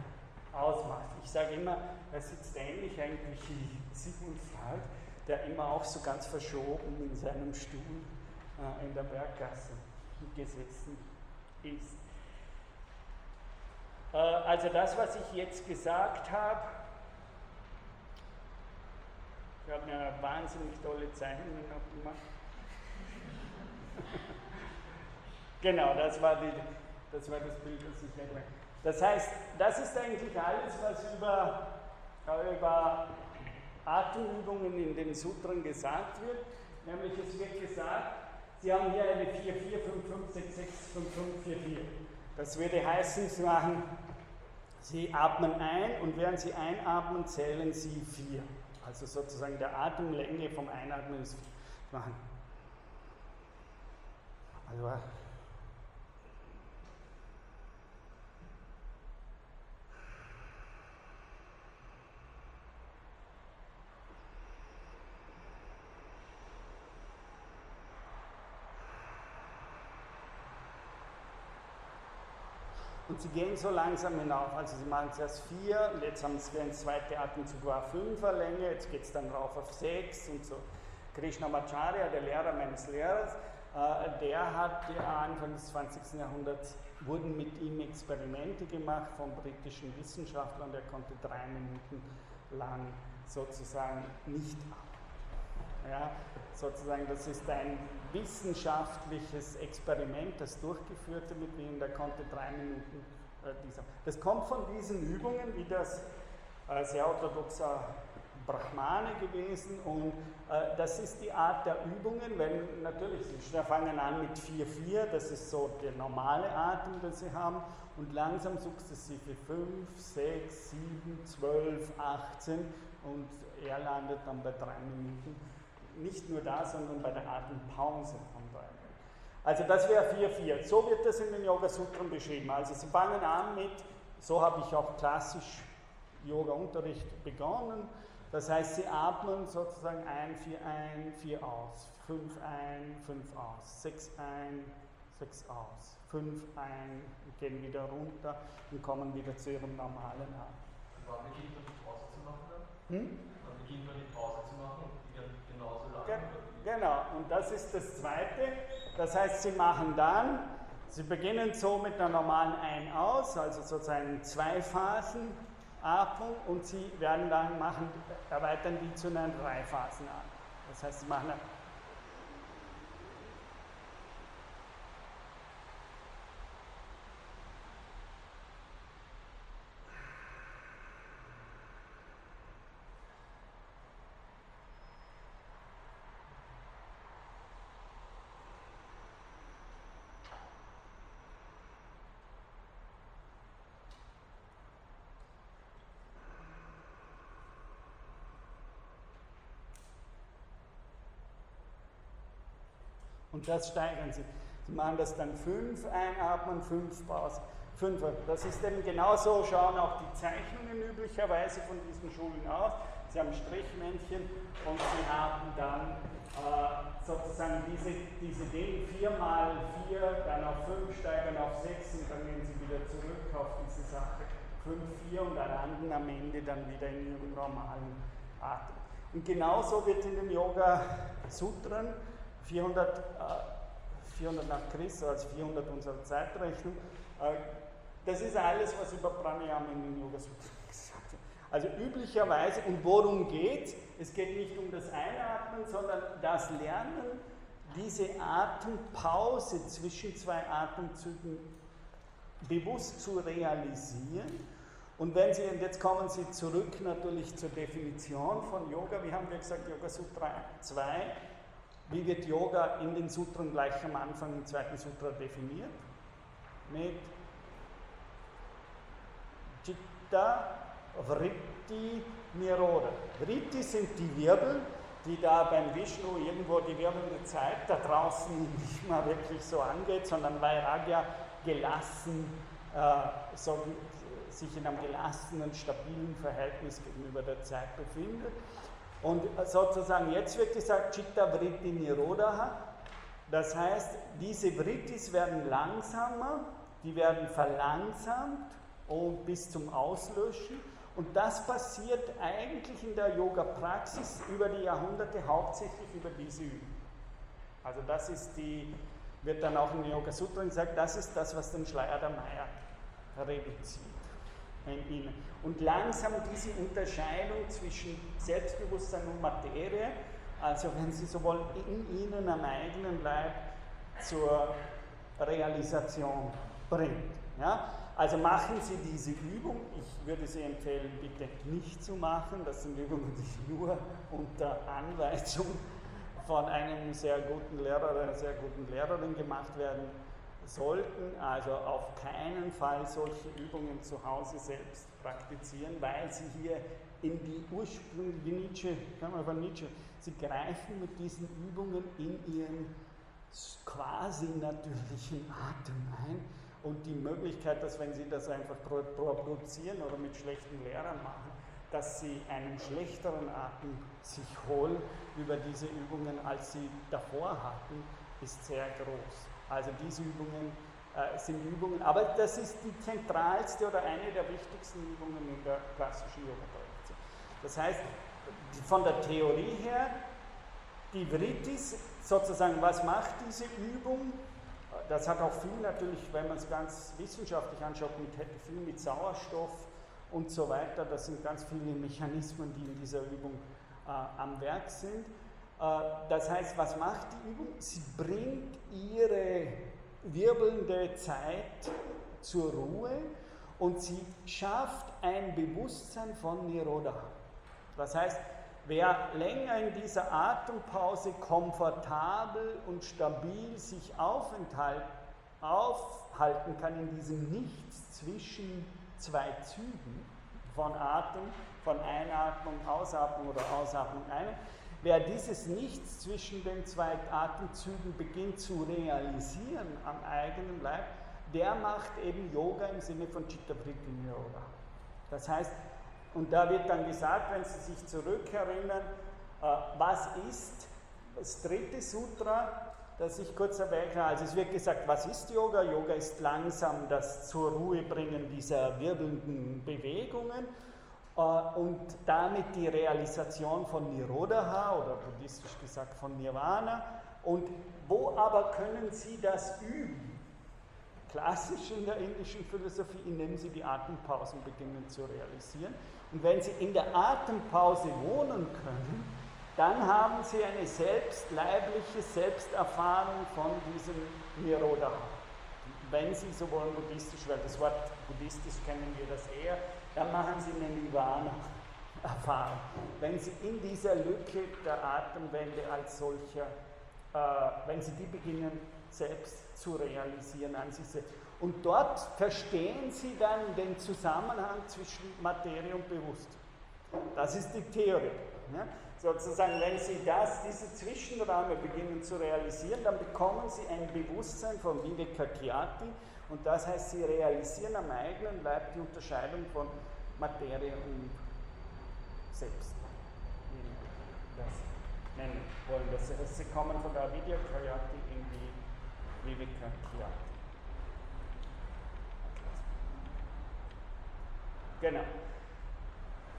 ausmacht. Ich sage immer, er sitzt ähnlich eigentlich wie Sigmund Freud, der immer auch so ganz verschoben in seinem Stuhl äh, in der Berggasse gesessen ist. Äh, also das, was ich jetzt gesagt habe, ich habe mir wahnsinnig tolle Zeichnungen noch gemacht. <laughs> genau, das war, die, das war das Bild, das ich hätte. Das heißt, das ist eigentlich alles, was über, über Atemübungen in den Sutren gesagt wird. Nämlich es wird gesagt, Sie haben hier eine 4, 4, 5, 5, 6, 6, 5, 5, 4, 4. Das würde heißen, Sie machen, Sie atmen ein und während Sie einatmen, zählen Sie 4. Also sozusagen der Atemlänge vom Einatmen ist machen. Also Und sie gehen so langsam hinauf. Also sie machen zuerst vier und jetzt haben sie den zweiten Atemzug war fünfer Länge, jetzt geht es dann rauf auf sechs und so. Krishnamacharya, der Lehrer meines Lehrers, äh, der hat Anfang des 20. Jahrhunderts, wurden mit ihm Experimente gemacht von britischen Wissenschaftlern, der konnte drei Minuten lang sozusagen nicht ab. Ja, sozusagen, das ist ein wissenschaftliches Experiment, das durchgeführte mit ihm, der konnte drei Minuten äh, dieser. Das kommt von diesen Übungen, wie das äh, sehr orthodoxer Brahmane gewesen. Und äh, das ist die Art der Übungen, wenn natürlich, sie fangen an mit 4-4, das ist so der normale Atem, den sie haben. Und langsam sukzessive 5, 6, 7, 12, 18 und er landet dann bei drei Minuten nicht nur da, sondern bei der Atempause von drei. Also das wäre 4-4. So wird das in den Yoga Sutren beschrieben. Also sie fangen an mit, so habe ich auch klassisch Yoga-Unterricht begonnen. Das heißt, sie atmen sozusagen ein, 4 ein, 4 aus, 5 ein, 5 aus, 6 ein, 6 aus, 5 ein, gehen wieder runter und kommen wieder zu ihrem normalen Atem.
Wann beginnt man die Pause zu machen? Hm? Wann beginnt man die Pause zu machen? Genauso lang.
Genau, und das ist das Zweite. Das heißt, Sie machen dann, Sie beginnen so mit einer normalen Ein-Aus, also sozusagen zwei Phasen Atmung und Sie werden dann machen, erweitern die zu einer Drei-Phasen an. Das heißt, Sie machen Und das steigern sie. Sie machen das dann fünf, einatmen, fünf Pause. Fünf. Das ist eben genauso, schauen auch die Zeichnungen üblicherweise von diesen Schulen aus. Sie haben Strichmännchen und sie haben dann äh, sozusagen diese, diese Dinge, viermal vier, dann auf fünf, steigern auf sechs und dann gehen sie wieder zurück auf diese Sache. Fünf, vier und dann landen am Ende dann wieder in ihrem normalen Atem. Und genauso wird in den Yoga-Sutren 400, äh, 400 nach Christus, also 400 unserer Zeitrechnung. Äh, das ist alles, was über Pranayama in den Yoga Sutra <laughs> gesagt wird. Also üblicherweise, und worum geht es? Es geht nicht um das Einatmen, sondern das Lernen, diese Atempause zwischen zwei Atemzügen bewusst zu realisieren. Und wenn Sie, und jetzt kommen Sie zurück natürlich zur Definition von Yoga, wie haben wir gesagt, Yoga Sutra 2, wie wird Yoga in den Sutren gleich am Anfang im zweiten Sutra definiert? mit Chitta, Vritti, Niroda. Vritti sind die Wirbel, die da beim Vishnu irgendwo die wirbelnde Zeit da draußen nicht mal wirklich so angeht, sondern Vairagya gelassen, äh, so, sich in einem gelassenen, stabilen Verhältnis gegenüber der Zeit befindet. Und sozusagen jetzt wird gesagt, Chitta Vritti Nirodha. Das heißt, diese Vrittis werden langsamer, die werden verlangsamt und bis zum Auslöschen. Und das passiert eigentlich in der Yoga-Praxis über die Jahrhunderte hauptsächlich über diese Übung. Also das ist die, wird dann auch in Yoga Sutra gesagt, das ist das, was den Schleier der Maya reduziert. Und langsam diese Unterscheidung zwischen Selbstbewusstsein und Materie, also wenn Sie so wollen, in Ihnen am eigenen Leib zur Realisation bringt. Ja? Also machen Sie diese Übung. Ich würde Sie empfehlen, bitte nicht zu machen. Das sind Übungen, die nur unter Anweisung von einem sehr guten Lehrer oder einer sehr guten Lehrerin gemacht werden sollten. Also auf keinen Fall solche Übungen zu Hause selbst praktizieren, weil Sie hier in die ursprüngliche Nietzsche, kann man von Nietzsche, Sie greifen mit diesen Übungen in Ihren quasi natürlichen Atem ein und die Möglichkeit, dass wenn Sie das einfach produzieren oder mit schlechten Lehrern machen, dass Sie einen schlechteren Atem sich holen über diese Übungen, als Sie davor hatten, ist sehr groß. Also diese Übungen äh, sind Übungen, aber das ist die zentralste oder eine der wichtigsten Übungen in der klassischen Yoga-Tradition. Das heißt, von der Theorie her, die Vrittis, sozusagen, was macht diese Übung? das hat auch viel natürlich, wenn man es ganz wissenschaftlich anschaut, mit, viel mit Sauerstoff und so weiter. Das sind ganz viele Mechanismen, die in dieser Übung äh, am Werk sind. Äh, das heißt, was macht die Übung? Sie bringt ihre wirbelnde Zeit zur Ruhe und sie schafft ein Bewusstsein von Nirodha. Das heißt, Wer länger in dieser Atempause komfortabel und stabil sich aufhalten kann in diesem Nichts zwischen zwei Zügen von Atem, von Einatmung, Ausatmung oder Ausatmung, Einatmung, wer dieses Nichts zwischen den zwei Atemzügen beginnt zu realisieren am eigenen Leib, der macht eben Yoga im Sinne von Chitta Vritti Yoga. Das heißt, und da wird dann gesagt, wenn Sie sich zurückerinnern, äh, was ist das dritte Sutra, das ich kurz erwähne. Also es wird gesagt, was ist Yoga? Yoga ist langsam das zur Ruhe bringen dieser wirbelnden Bewegungen und damit die Realisation von Nirodha oder buddhistisch gesagt von Nirvana. Und wo aber können Sie das üben? Klassisch in der indischen Philosophie, indem Sie die Atempausen beginnen zu realisieren. Und wenn Sie in der Atempause wohnen können, dann haben Sie eine selbstleibliche Selbsterfahrung von diesem Nirodha. Wenn Sie so wollen buddhistisch, weil das Wort buddhistisch kennen wir das eher, dann machen Sie eine Nirvana-Erfahrung. Wenn Sie in dieser Lücke der Atemwende als solcher, äh, wenn Sie die beginnen selbst zu realisieren an sich selbst. Und dort verstehen Sie dann den Zusammenhang zwischen Materie und Bewusstsein. Das ist die Theorie. Ja? Sozusagen, wenn Sie das, diese Zwischenräume beginnen zu realisieren, dann bekommen Sie ein Bewusstsein von Vivekakyati und das heißt, Sie realisieren am eigenen Leib die Unterscheidung von Materie und Selbst. Wie das nennen wollen. Das Sie kommen von der Avidya Kayati in die Vivekakyati. Genau.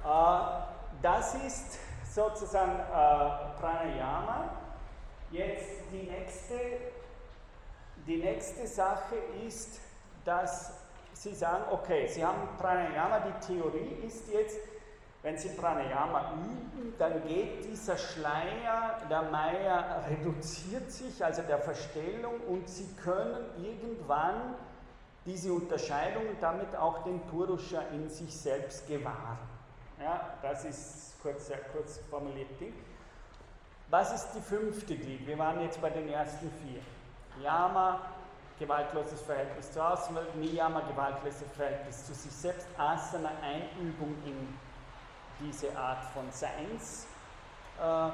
Äh, das ist sozusagen äh, Pranayama. Jetzt die nächste, die nächste Sache ist, dass Sie sagen, okay, Sie haben Pranayama, die Theorie ist jetzt, wenn Sie Pranayama üben, dann geht dieser Schleier der Maya reduziert sich, also der Verstellung, und Sie können irgendwann diese Unterscheidung und damit auch den Purusha in sich selbst gewahren. Ja, das ist kurz, sehr kurz formuliert Ding. Was ist die fünfte Glied? Wir waren jetzt bei den ersten vier. Yama, gewaltloses Verhältnis zur Außenwelt, Niyama, gewaltloses Verhältnis zu sich selbst, Asana, Einübung in diese Art von Seins, äh,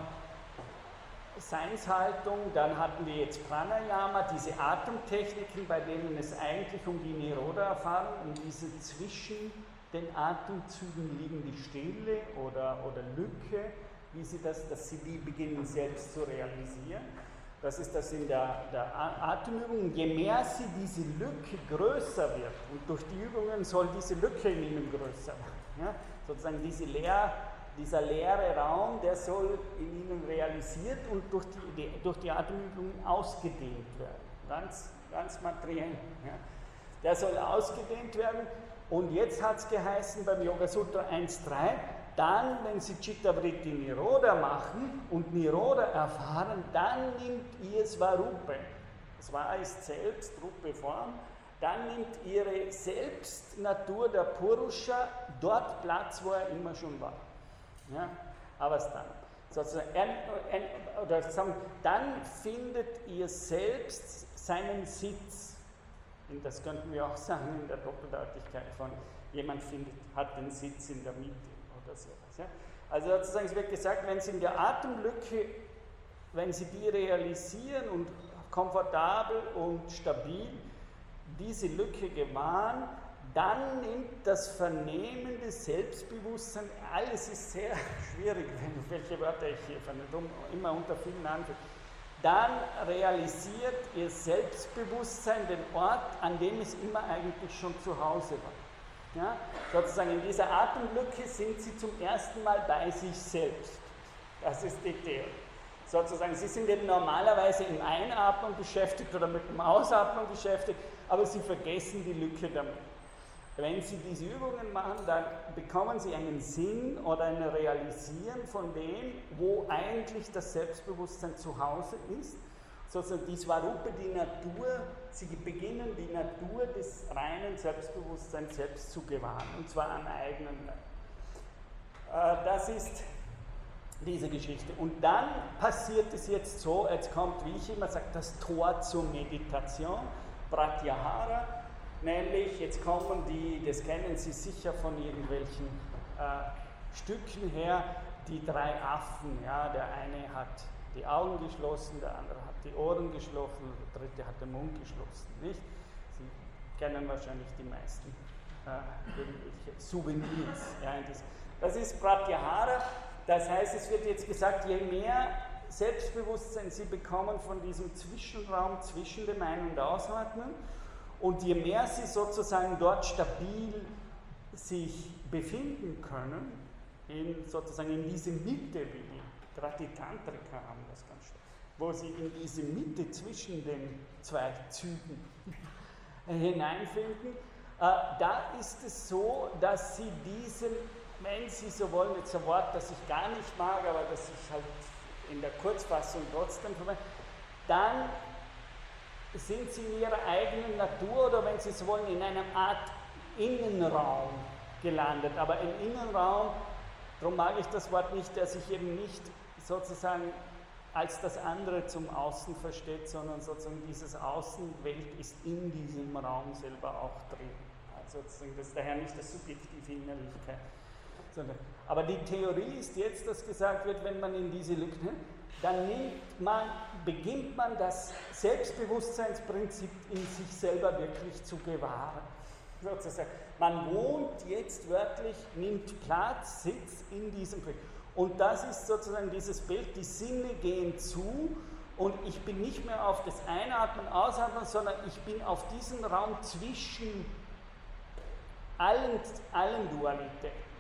Seinshaltung. Dann hatten wir jetzt Pranayama, diese Atemtechniken, bei denen es eigentlich um die Niroda-Erfahrung, um diese zwischen den Atemzügen liegende Stille oder, oder Lücke, wie sie das, dass sie die beginnen selbst zu realisieren. Das ist das in der, der Atemübung. Je mehr sie diese Lücke größer wird, und durch die Übungen soll diese Lücke in ihnen größer werden, ja, sozusagen diese leer, dieser leere Raum, der soll in ihnen realisiert und durch die, durch die Atemübungen ausgedehnt werden. Ganz, ganz materiell. Ja. Der soll ausgedehnt werden. Und jetzt hat es geheißen beim Yoga Sutra 1.3, dann, wenn Sie Chittavritti Niroda machen und Niroda erfahren, dann nimmt ihr Svarupe. Svar ist selbst, Rupe Form. Dann nimmt ihre Selbstnatur der Purusha dort Platz, wo er immer schon war. Ja? Aber es dann. Sozusagen, oder sagen, dann findet ihr selbst seinen Sitz. Und das könnten wir auch sagen in der Doppeldeutigkeit von jemand findet, hat den Sitz in der Mitte? Also sozusagen, es wird gesagt, wenn Sie in der Atemlücke, wenn Sie die realisieren und komfortabel und stabil diese Lücke gewahren, dann nimmt das vernehmende Selbstbewusstsein, alles ist sehr <laughs> schwierig, welche Wörter ich hier verwende, immer unter vielen Anführungen, dann realisiert ihr Selbstbewusstsein den Ort, an dem es immer eigentlich schon zu Hause war. Ja? Sozusagen in dieser Atemlücke sind sie zum ersten Mal bei sich selbst. Das ist die Theorie. Sozusagen, sie sind eben normalerweise im Einatmen beschäftigt oder mit dem Ausatmen beschäftigt, aber sie vergessen die Lücke damit. Wenn Sie diese Übungen machen, dann bekommen Sie einen Sinn oder ein Realisieren von dem, wo eigentlich das Selbstbewusstsein zu Hause ist sozusagen die Svarupe, die Natur, sie beginnen die Natur des reinen Selbstbewusstseins selbst zu gewahren, und zwar am eigenen Leib. Äh, das ist diese Geschichte. Und dann passiert es jetzt so, jetzt kommt, wie ich immer sage, das Tor zur Meditation, Pratyahara, nämlich jetzt kommen die, das kennen Sie sicher von irgendwelchen äh, Stücken her, die drei Affen, ja, der eine hat die Augen geschlossen, der andere hat die Ohren geschlossen, der dritte hat den Mund geschlossen. Nicht? Sie kennen wahrscheinlich die meisten äh, Souvenirs. Ja, das ist Pratyahara, das heißt, es wird jetzt gesagt, je mehr Selbstbewusstsein Sie bekommen von diesem Zwischenraum zwischen dem Ein- und Ausatmen und je mehr Sie sozusagen dort stabil sich befinden können, in, sozusagen in diese Mitte, wie Gerade die Tantriker haben das ganz stark, wo sie in diese Mitte zwischen den zwei Zügen <laughs> hineinfinden. Äh, da ist es so, dass sie diesen, wenn sie so wollen, jetzt ein Wort, das ich gar nicht mag, aber das ich halt in der Kurzfassung trotzdem verwende, dann sind sie in ihrer eigenen Natur oder wenn sie so wollen, in einer Art Innenraum gelandet. Aber im Innenraum, darum mag ich das Wort nicht, der sich eben nicht sozusagen als das andere zum Außen versteht, sondern sozusagen dieses Außenwelt ist in diesem Raum selber auch drin. Also sozusagen das ist daher nicht das subjektive Innerlichkeit. Sondern, aber die Theorie ist jetzt, dass gesagt wird, wenn man in diese Lücke, dann nimmt man, beginnt man das Selbstbewusstseinsprinzip in sich selber wirklich zu gewahren. Sozusagen. Man wohnt jetzt wörtlich, nimmt Platz, sitzt in diesem Prinzip. Und das ist sozusagen dieses Bild, die Sinne gehen zu und ich bin nicht mehr auf das Einatmen, Ausatmen, sondern ich bin auf diesem Raum zwischen allen, allen Dualitäten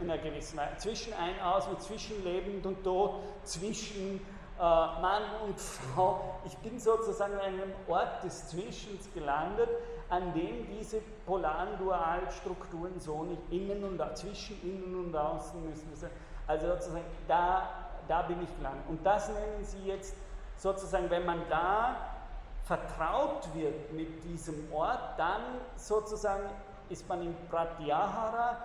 in einer gewissen Weise. Zwischen Ein-, Ausatmen, zwischen Leben und Tod, zwischen äh, Mann und Frau. Ich bin sozusagen an einem Ort des Zwischens gelandet, an dem diese polaren Dualstrukturen so nicht innen und zwischen innen und außen müssen sagen also sozusagen, da, da bin ich gelandet. Und das nennen Sie jetzt sozusagen, wenn man da vertraut wird mit diesem Ort, dann sozusagen ist man im Pratyahara.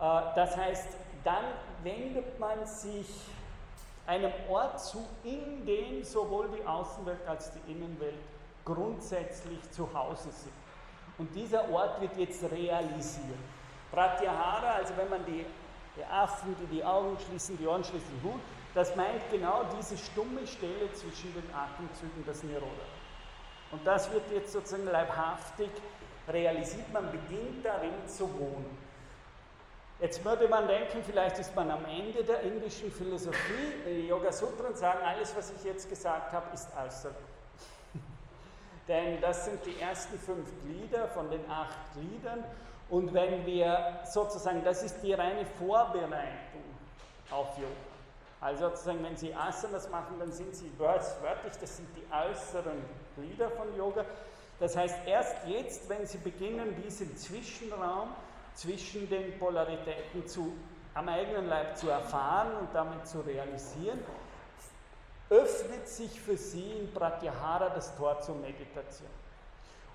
Äh, das heißt, dann wendet man sich einem Ort zu, in dem sowohl die Außenwelt als die Innenwelt grundsätzlich zu Hause sind. Und dieser Ort wird jetzt realisiert. Pratyahara, also wenn man die, die Affen, die die Augen schließen, die Ohren schließen, Hut, das meint genau diese stumme Stelle zwischen den Atemzügen, das Niroda. Und das wird jetzt sozusagen leibhaftig realisiert, man beginnt darin zu wohnen. Jetzt würde man denken, vielleicht ist man am Ende der indischen Philosophie. Die Yoga Sutren sagen, alles, was ich jetzt gesagt habe, ist äußerlich. <laughs> Denn das sind die ersten fünf Glieder von den acht Gliedern. Und wenn wir sozusagen, das ist die reine Vorbereitung auf Yoga. Also sozusagen, wenn Sie Asanas machen, dann sind Sie wörtlich, das sind die äußeren Glieder von Yoga. Das heißt, erst jetzt, wenn Sie beginnen, diesen Zwischenraum zwischen den Polaritäten zu, am eigenen Leib zu erfahren und damit zu realisieren, öffnet sich für Sie in Pratyahara das Tor zur Meditation.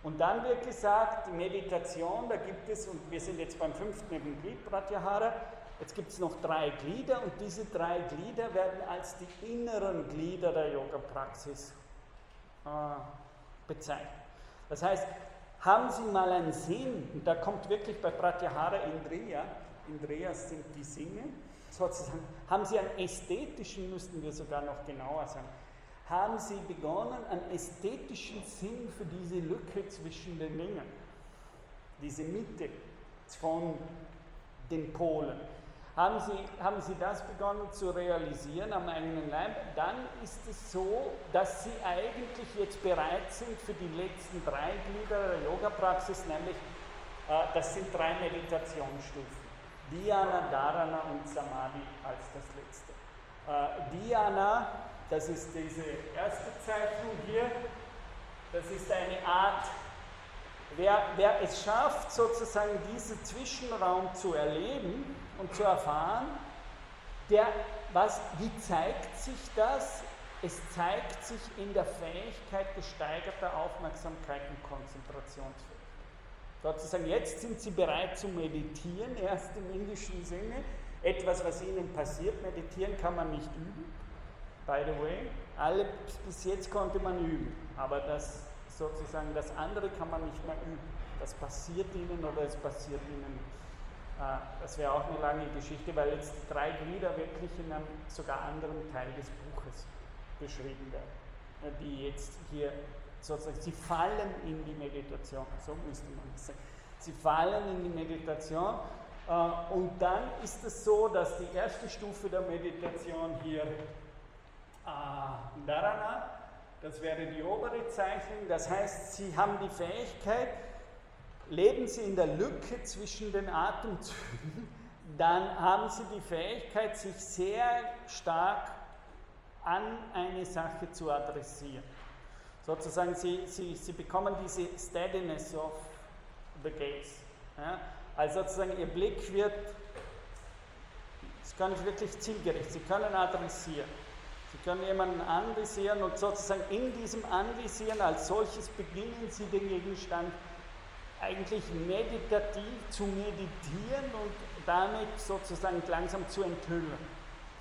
Und dann wird gesagt, die Meditation, da gibt es, und wir sind jetzt beim fünften Glied Pratyahara, jetzt gibt es noch drei Glieder und diese drei Glieder werden als die inneren Glieder der Yoga-Praxis äh, bezeichnet. Das heißt, haben Sie mal einen Sinn, und da kommt wirklich bei Pratyahara Indriya, Indriyas sind die Sinne, sozusagen, haben Sie einen ästhetischen, müssten wir sogar noch genauer sagen, haben Sie begonnen, einen ästhetischen Sinn für diese Lücke zwischen den Dingen, diese Mitte von den Polen. Haben Sie, haben Sie das begonnen zu realisieren am eigenen Leib, dann ist es so, dass Sie eigentlich jetzt bereit sind für die letzten drei Glieder der Yoga-Praxis, nämlich äh, das sind drei Meditationsstufen. Dhyana, Dharana und Samadhi als das letzte. Äh, Dhyana, das ist diese erste Zeichnung hier, das ist eine Art Wer, wer, es schafft, sozusagen diesen Zwischenraum zu erleben, und zu erfahren, der, was, wie zeigt sich das? Es zeigt sich in der Fähigkeit gesteigerter Aufmerksamkeit und Konzentrationsfähigkeit. Sozusagen, jetzt sind Sie bereit zu meditieren, <laughs> erst im indischen Sinne. Etwas, was Ihnen passiert, meditieren kann man nicht üben. By the way, alle, bis jetzt konnte man üben, aber das sozusagen das andere kann man nicht mehr üben. Das passiert Ihnen oder es passiert Ihnen nicht. Äh, das wäre auch eine lange Geschichte, weil jetzt drei Glieder wirklich in einem sogar anderen Teil des Buches beschrieben werden, äh, die jetzt hier sozusagen, sie fallen in die Meditation, so müsste man das sagen. Sie fallen in die Meditation äh, und dann ist es so, dass die erste Stufe der Meditation hier Dharana, das wäre die obere Zeichnung, das heißt, sie haben die Fähigkeit, leben Sie in der Lücke zwischen den Atemzügen, <laughs> dann haben Sie die Fähigkeit, sich sehr stark an eine Sache zu adressieren. Sozusagen, Sie, Sie, Sie bekommen diese Steadiness of the gaze. Ja? Also sozusagen, Ihr Blick wird, kann nicht wirklich zielgerichtet, Sie können adressieren. Sie können jemanden anvisieren und sozusagen in diesem Anvisieren als solches beginnen Sie den Gegenstand eigentlich meditativ zu meditieren und damit sozusagen langsam zu enthüllen.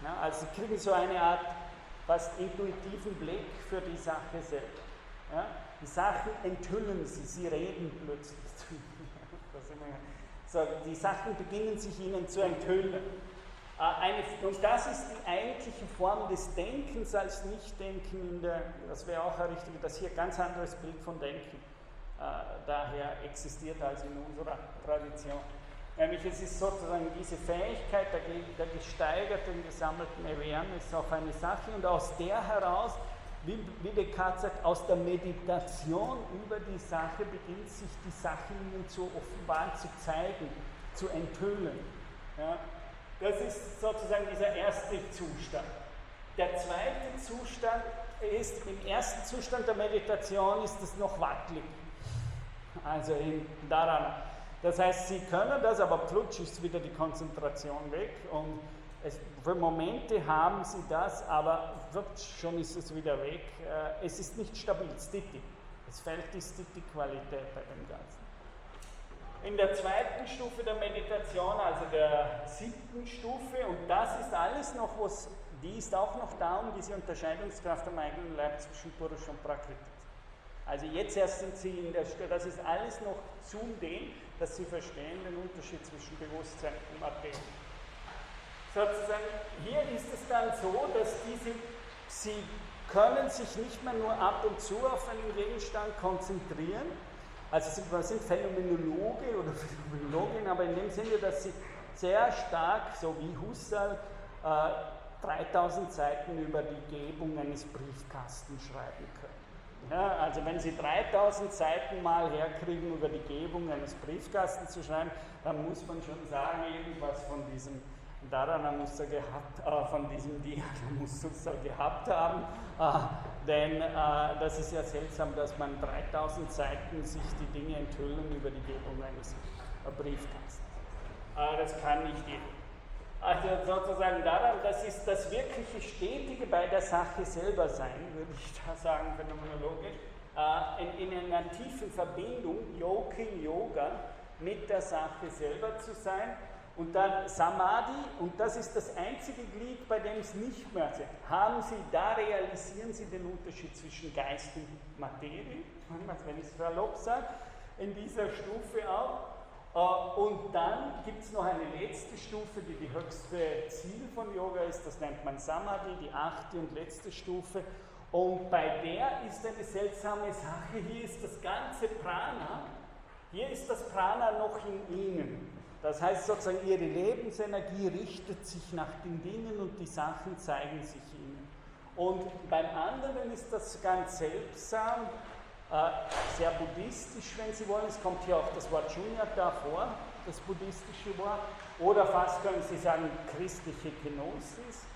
Ja, also sie kriegen so eine Art fast intuitiven Blick für die Sache selber. Ja, die Sachen enthüllen sie, sie reden plötzlich. <laughs> so, die Sachen beginnen sich ihnen zu enthüllen. Äh, eine, und das ist die eigentliche Form des Denkens als Nichtdenken in der, das wäre auch ein richtiges, das hier ganz anderes Bild von Denken äh, daher existiert als in unserer Tradition. Nämlich es ist sozusagen diese Fähigkeit der, der gesteigerten gesammelten Awareness auf eine Sache und aus der heraus, wie, wie Descartes sagt, aus der Meditation über die Sache beginnt sich die Sache ihnen zu offenbaren, zu zeigen, zu enthüllen. Ja? Das ist sozusagen dieser erste Zustand. Der zweite Zustand ist, im ersten Zustand der Meditation ist es noch wackelig also in, daran. Das heißt, Sie können das, aber plutsch ist wieder die Konzentration weg und es, für Momente haben Sie das, aber schon ist es wieder weg. Äh, es ist nicht stabil, Stiti. Es fällt die Stiti-Qualität bei dem Ganzen. In der zweiten Stufe der Meditation, also der siebten Stufe, und das ist alles noch, was, die ist auch noch da, um diese Unterscheidungskraft am eigenen Leib zwischen Purush und Prakriti Also jetzt erst sind sie in der Stelle, das ist alles noch zu dem, dass sie verstehen den Unterschied zwischen Bewusstsein und Materie. Sozusagen, hier ist es dann so, dass diese, sie können sich nicht mehr nur ab und zu auf einen Gegenstand konzentrieren, also sind, sind Phänomenologe oder <laughs> Phänomenologin, aber in dem Sinne, dass sie sehr stark, so wie Husserl, äh, 3000 Seiten über die Gebung eines Briefkastens schreiben können. Ja, also wenn Sie 3000 Seiten mal herkriegen, über die Gebung eines Briefkastens zu schreiben, dann muss man schon sagen, irgendwas von diesem daran muss er gehabt, äh, von diesem Dialog <laughs> muss er gehabt haben, äh, denn äh, das ist ja seltsam, dass man 3000 Seiten sich die Dinge enthüllen über die Gebung eines Briefkastens. Das kann nicht jeder. Also sozusagen daran, das ist das wirkliche Stetige bei der Sache selber sein, würde ich da sagen, phänomenologisch, in, in einer tiefen Verbindung, Yoking, Yoga, mit der Sache selber zu sein und dann Samadhi, und das ist das einzige Glied, bei dem es nicht mehr ist. Haben Sie, da realisieren Sie den Unterschied zwischen Geist und Materie, <laughs> wenn ich es verlobt sage, in dieser Stufe auch. Äh, und dann gibt es noch eine letzte Stufe, die die höchste Ziel von Yoga ist, das nennt man Samadhi, die achte und letzte Stufe. Und bei der ist eine seltsame Sache, hier ist das ganze Prana, hier ist das Prana noch in Ihnen. Das heißt sozusagen, ihre Lebensenergie richtet sich nach den Dingen und die Sachen zeigen sich ihnen. Und beim anderen ist das ganz seltsam, äh, sehr buddhistisch, wenn Sie wollen. Es kommt hier auch das Wort Shunyata vor, das buddhistische Wort. Oder fast können Sie sagen christliche Kenosis,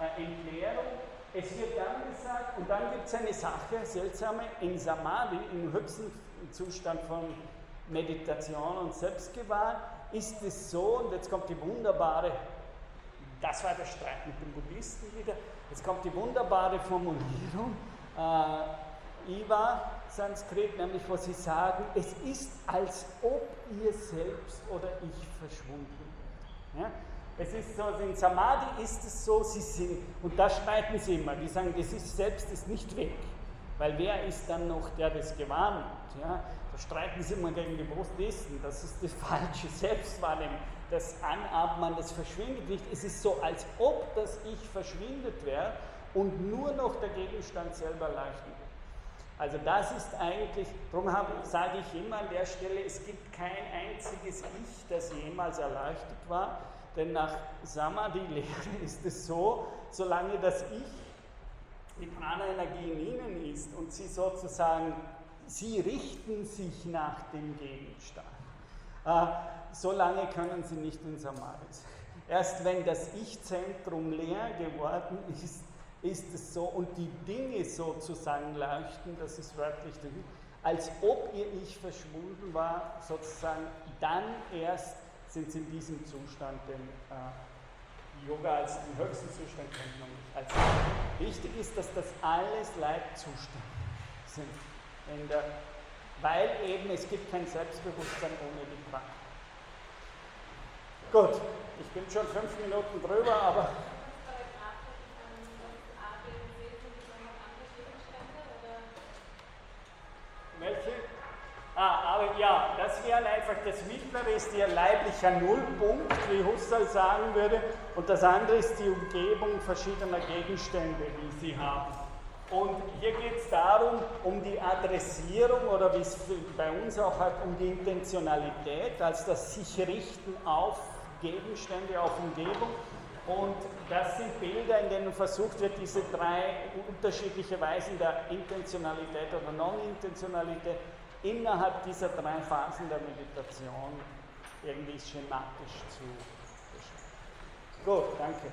äh, Entleerung. Es wird dann gesagt, und dann gibt es eine Sache, seltsame, in Samadhi, im höchsten Zustand von Meditation und Selbstgewahr, ist es so, und jetzt kommt die wunderbare, das war der Streit mit den Buddhisten wieder, jetzt kommt die wunderbare Formulierung, äh, Iva Sanskrit, nämlich wo sie sagen, es ist, als ob ihr selbst oder ich verschwunden ja? Es ist so, in Samadhi ist es so, sie sind, und da streiten sie immer, die sagen, das ist selbst ist nicht weg, weil wer ist dann noch, der das gewahrnimmt? Ja? Da streiten sie immer gegen die Buddhisten, das ist das <laughs> falsche Selbstwahrnehmen. Das Anatmen, das verschwindet nicht. Es ist so, als ob das Ich verschwindet wäre und nur noch der Gegenstand selber leuchtet. Also das ist eigentlich, darum sage ich immer an der Stelle, es gibt kein einziges Ich, das jemals erleuchtet war, denn nach Samadhi-Lehre <laughs> ist es so, solange das Ich die Prana-Energie in ihnen ist und sie sozusagen Sie richten sich nach dem Gegenstand. Äh, solange können Sie nicht in sein. Erst wenn das Ich-Zentrum leer geworden ist, ist es so, und die Dinge sozusagen leuchten, das ist wörtlich, als ob ihr Ich verschwunden war, sozusagen, dann erst sind sie in diesem Zustand, den äh, Yoga als den höchsten Zustand kennt man nicht. Als wichtig ist, dass das alles Leibzustände sind in der, weil eben es gibt kein Selbstbewusstsein ohne die Praxis. Gut, ich bin schon fünf Minuten drüber, aber. Welche? Ah, aber ja, das wäre einfach, das mittlere ist ihr leiblicher Nullpunkt, wie Husserl sagen würde, und das andere ist die Umgebung verschiedener Gegenstände, die sie haben. Und hier geht es darum, um die Adressierung oder wie es bei uns auch halt um die Intentionalität, also das sich richten auf Gegenstände, auf Umgebung. Und das sind Bilder, in denen versucht wird, diese drei unterschiedliche Weisen der Intentionalität oder Non-Intentionalität innerhalb dieser drei Phasen der Meditation irgendwie schematisch zu beschreiben. Gut, danke.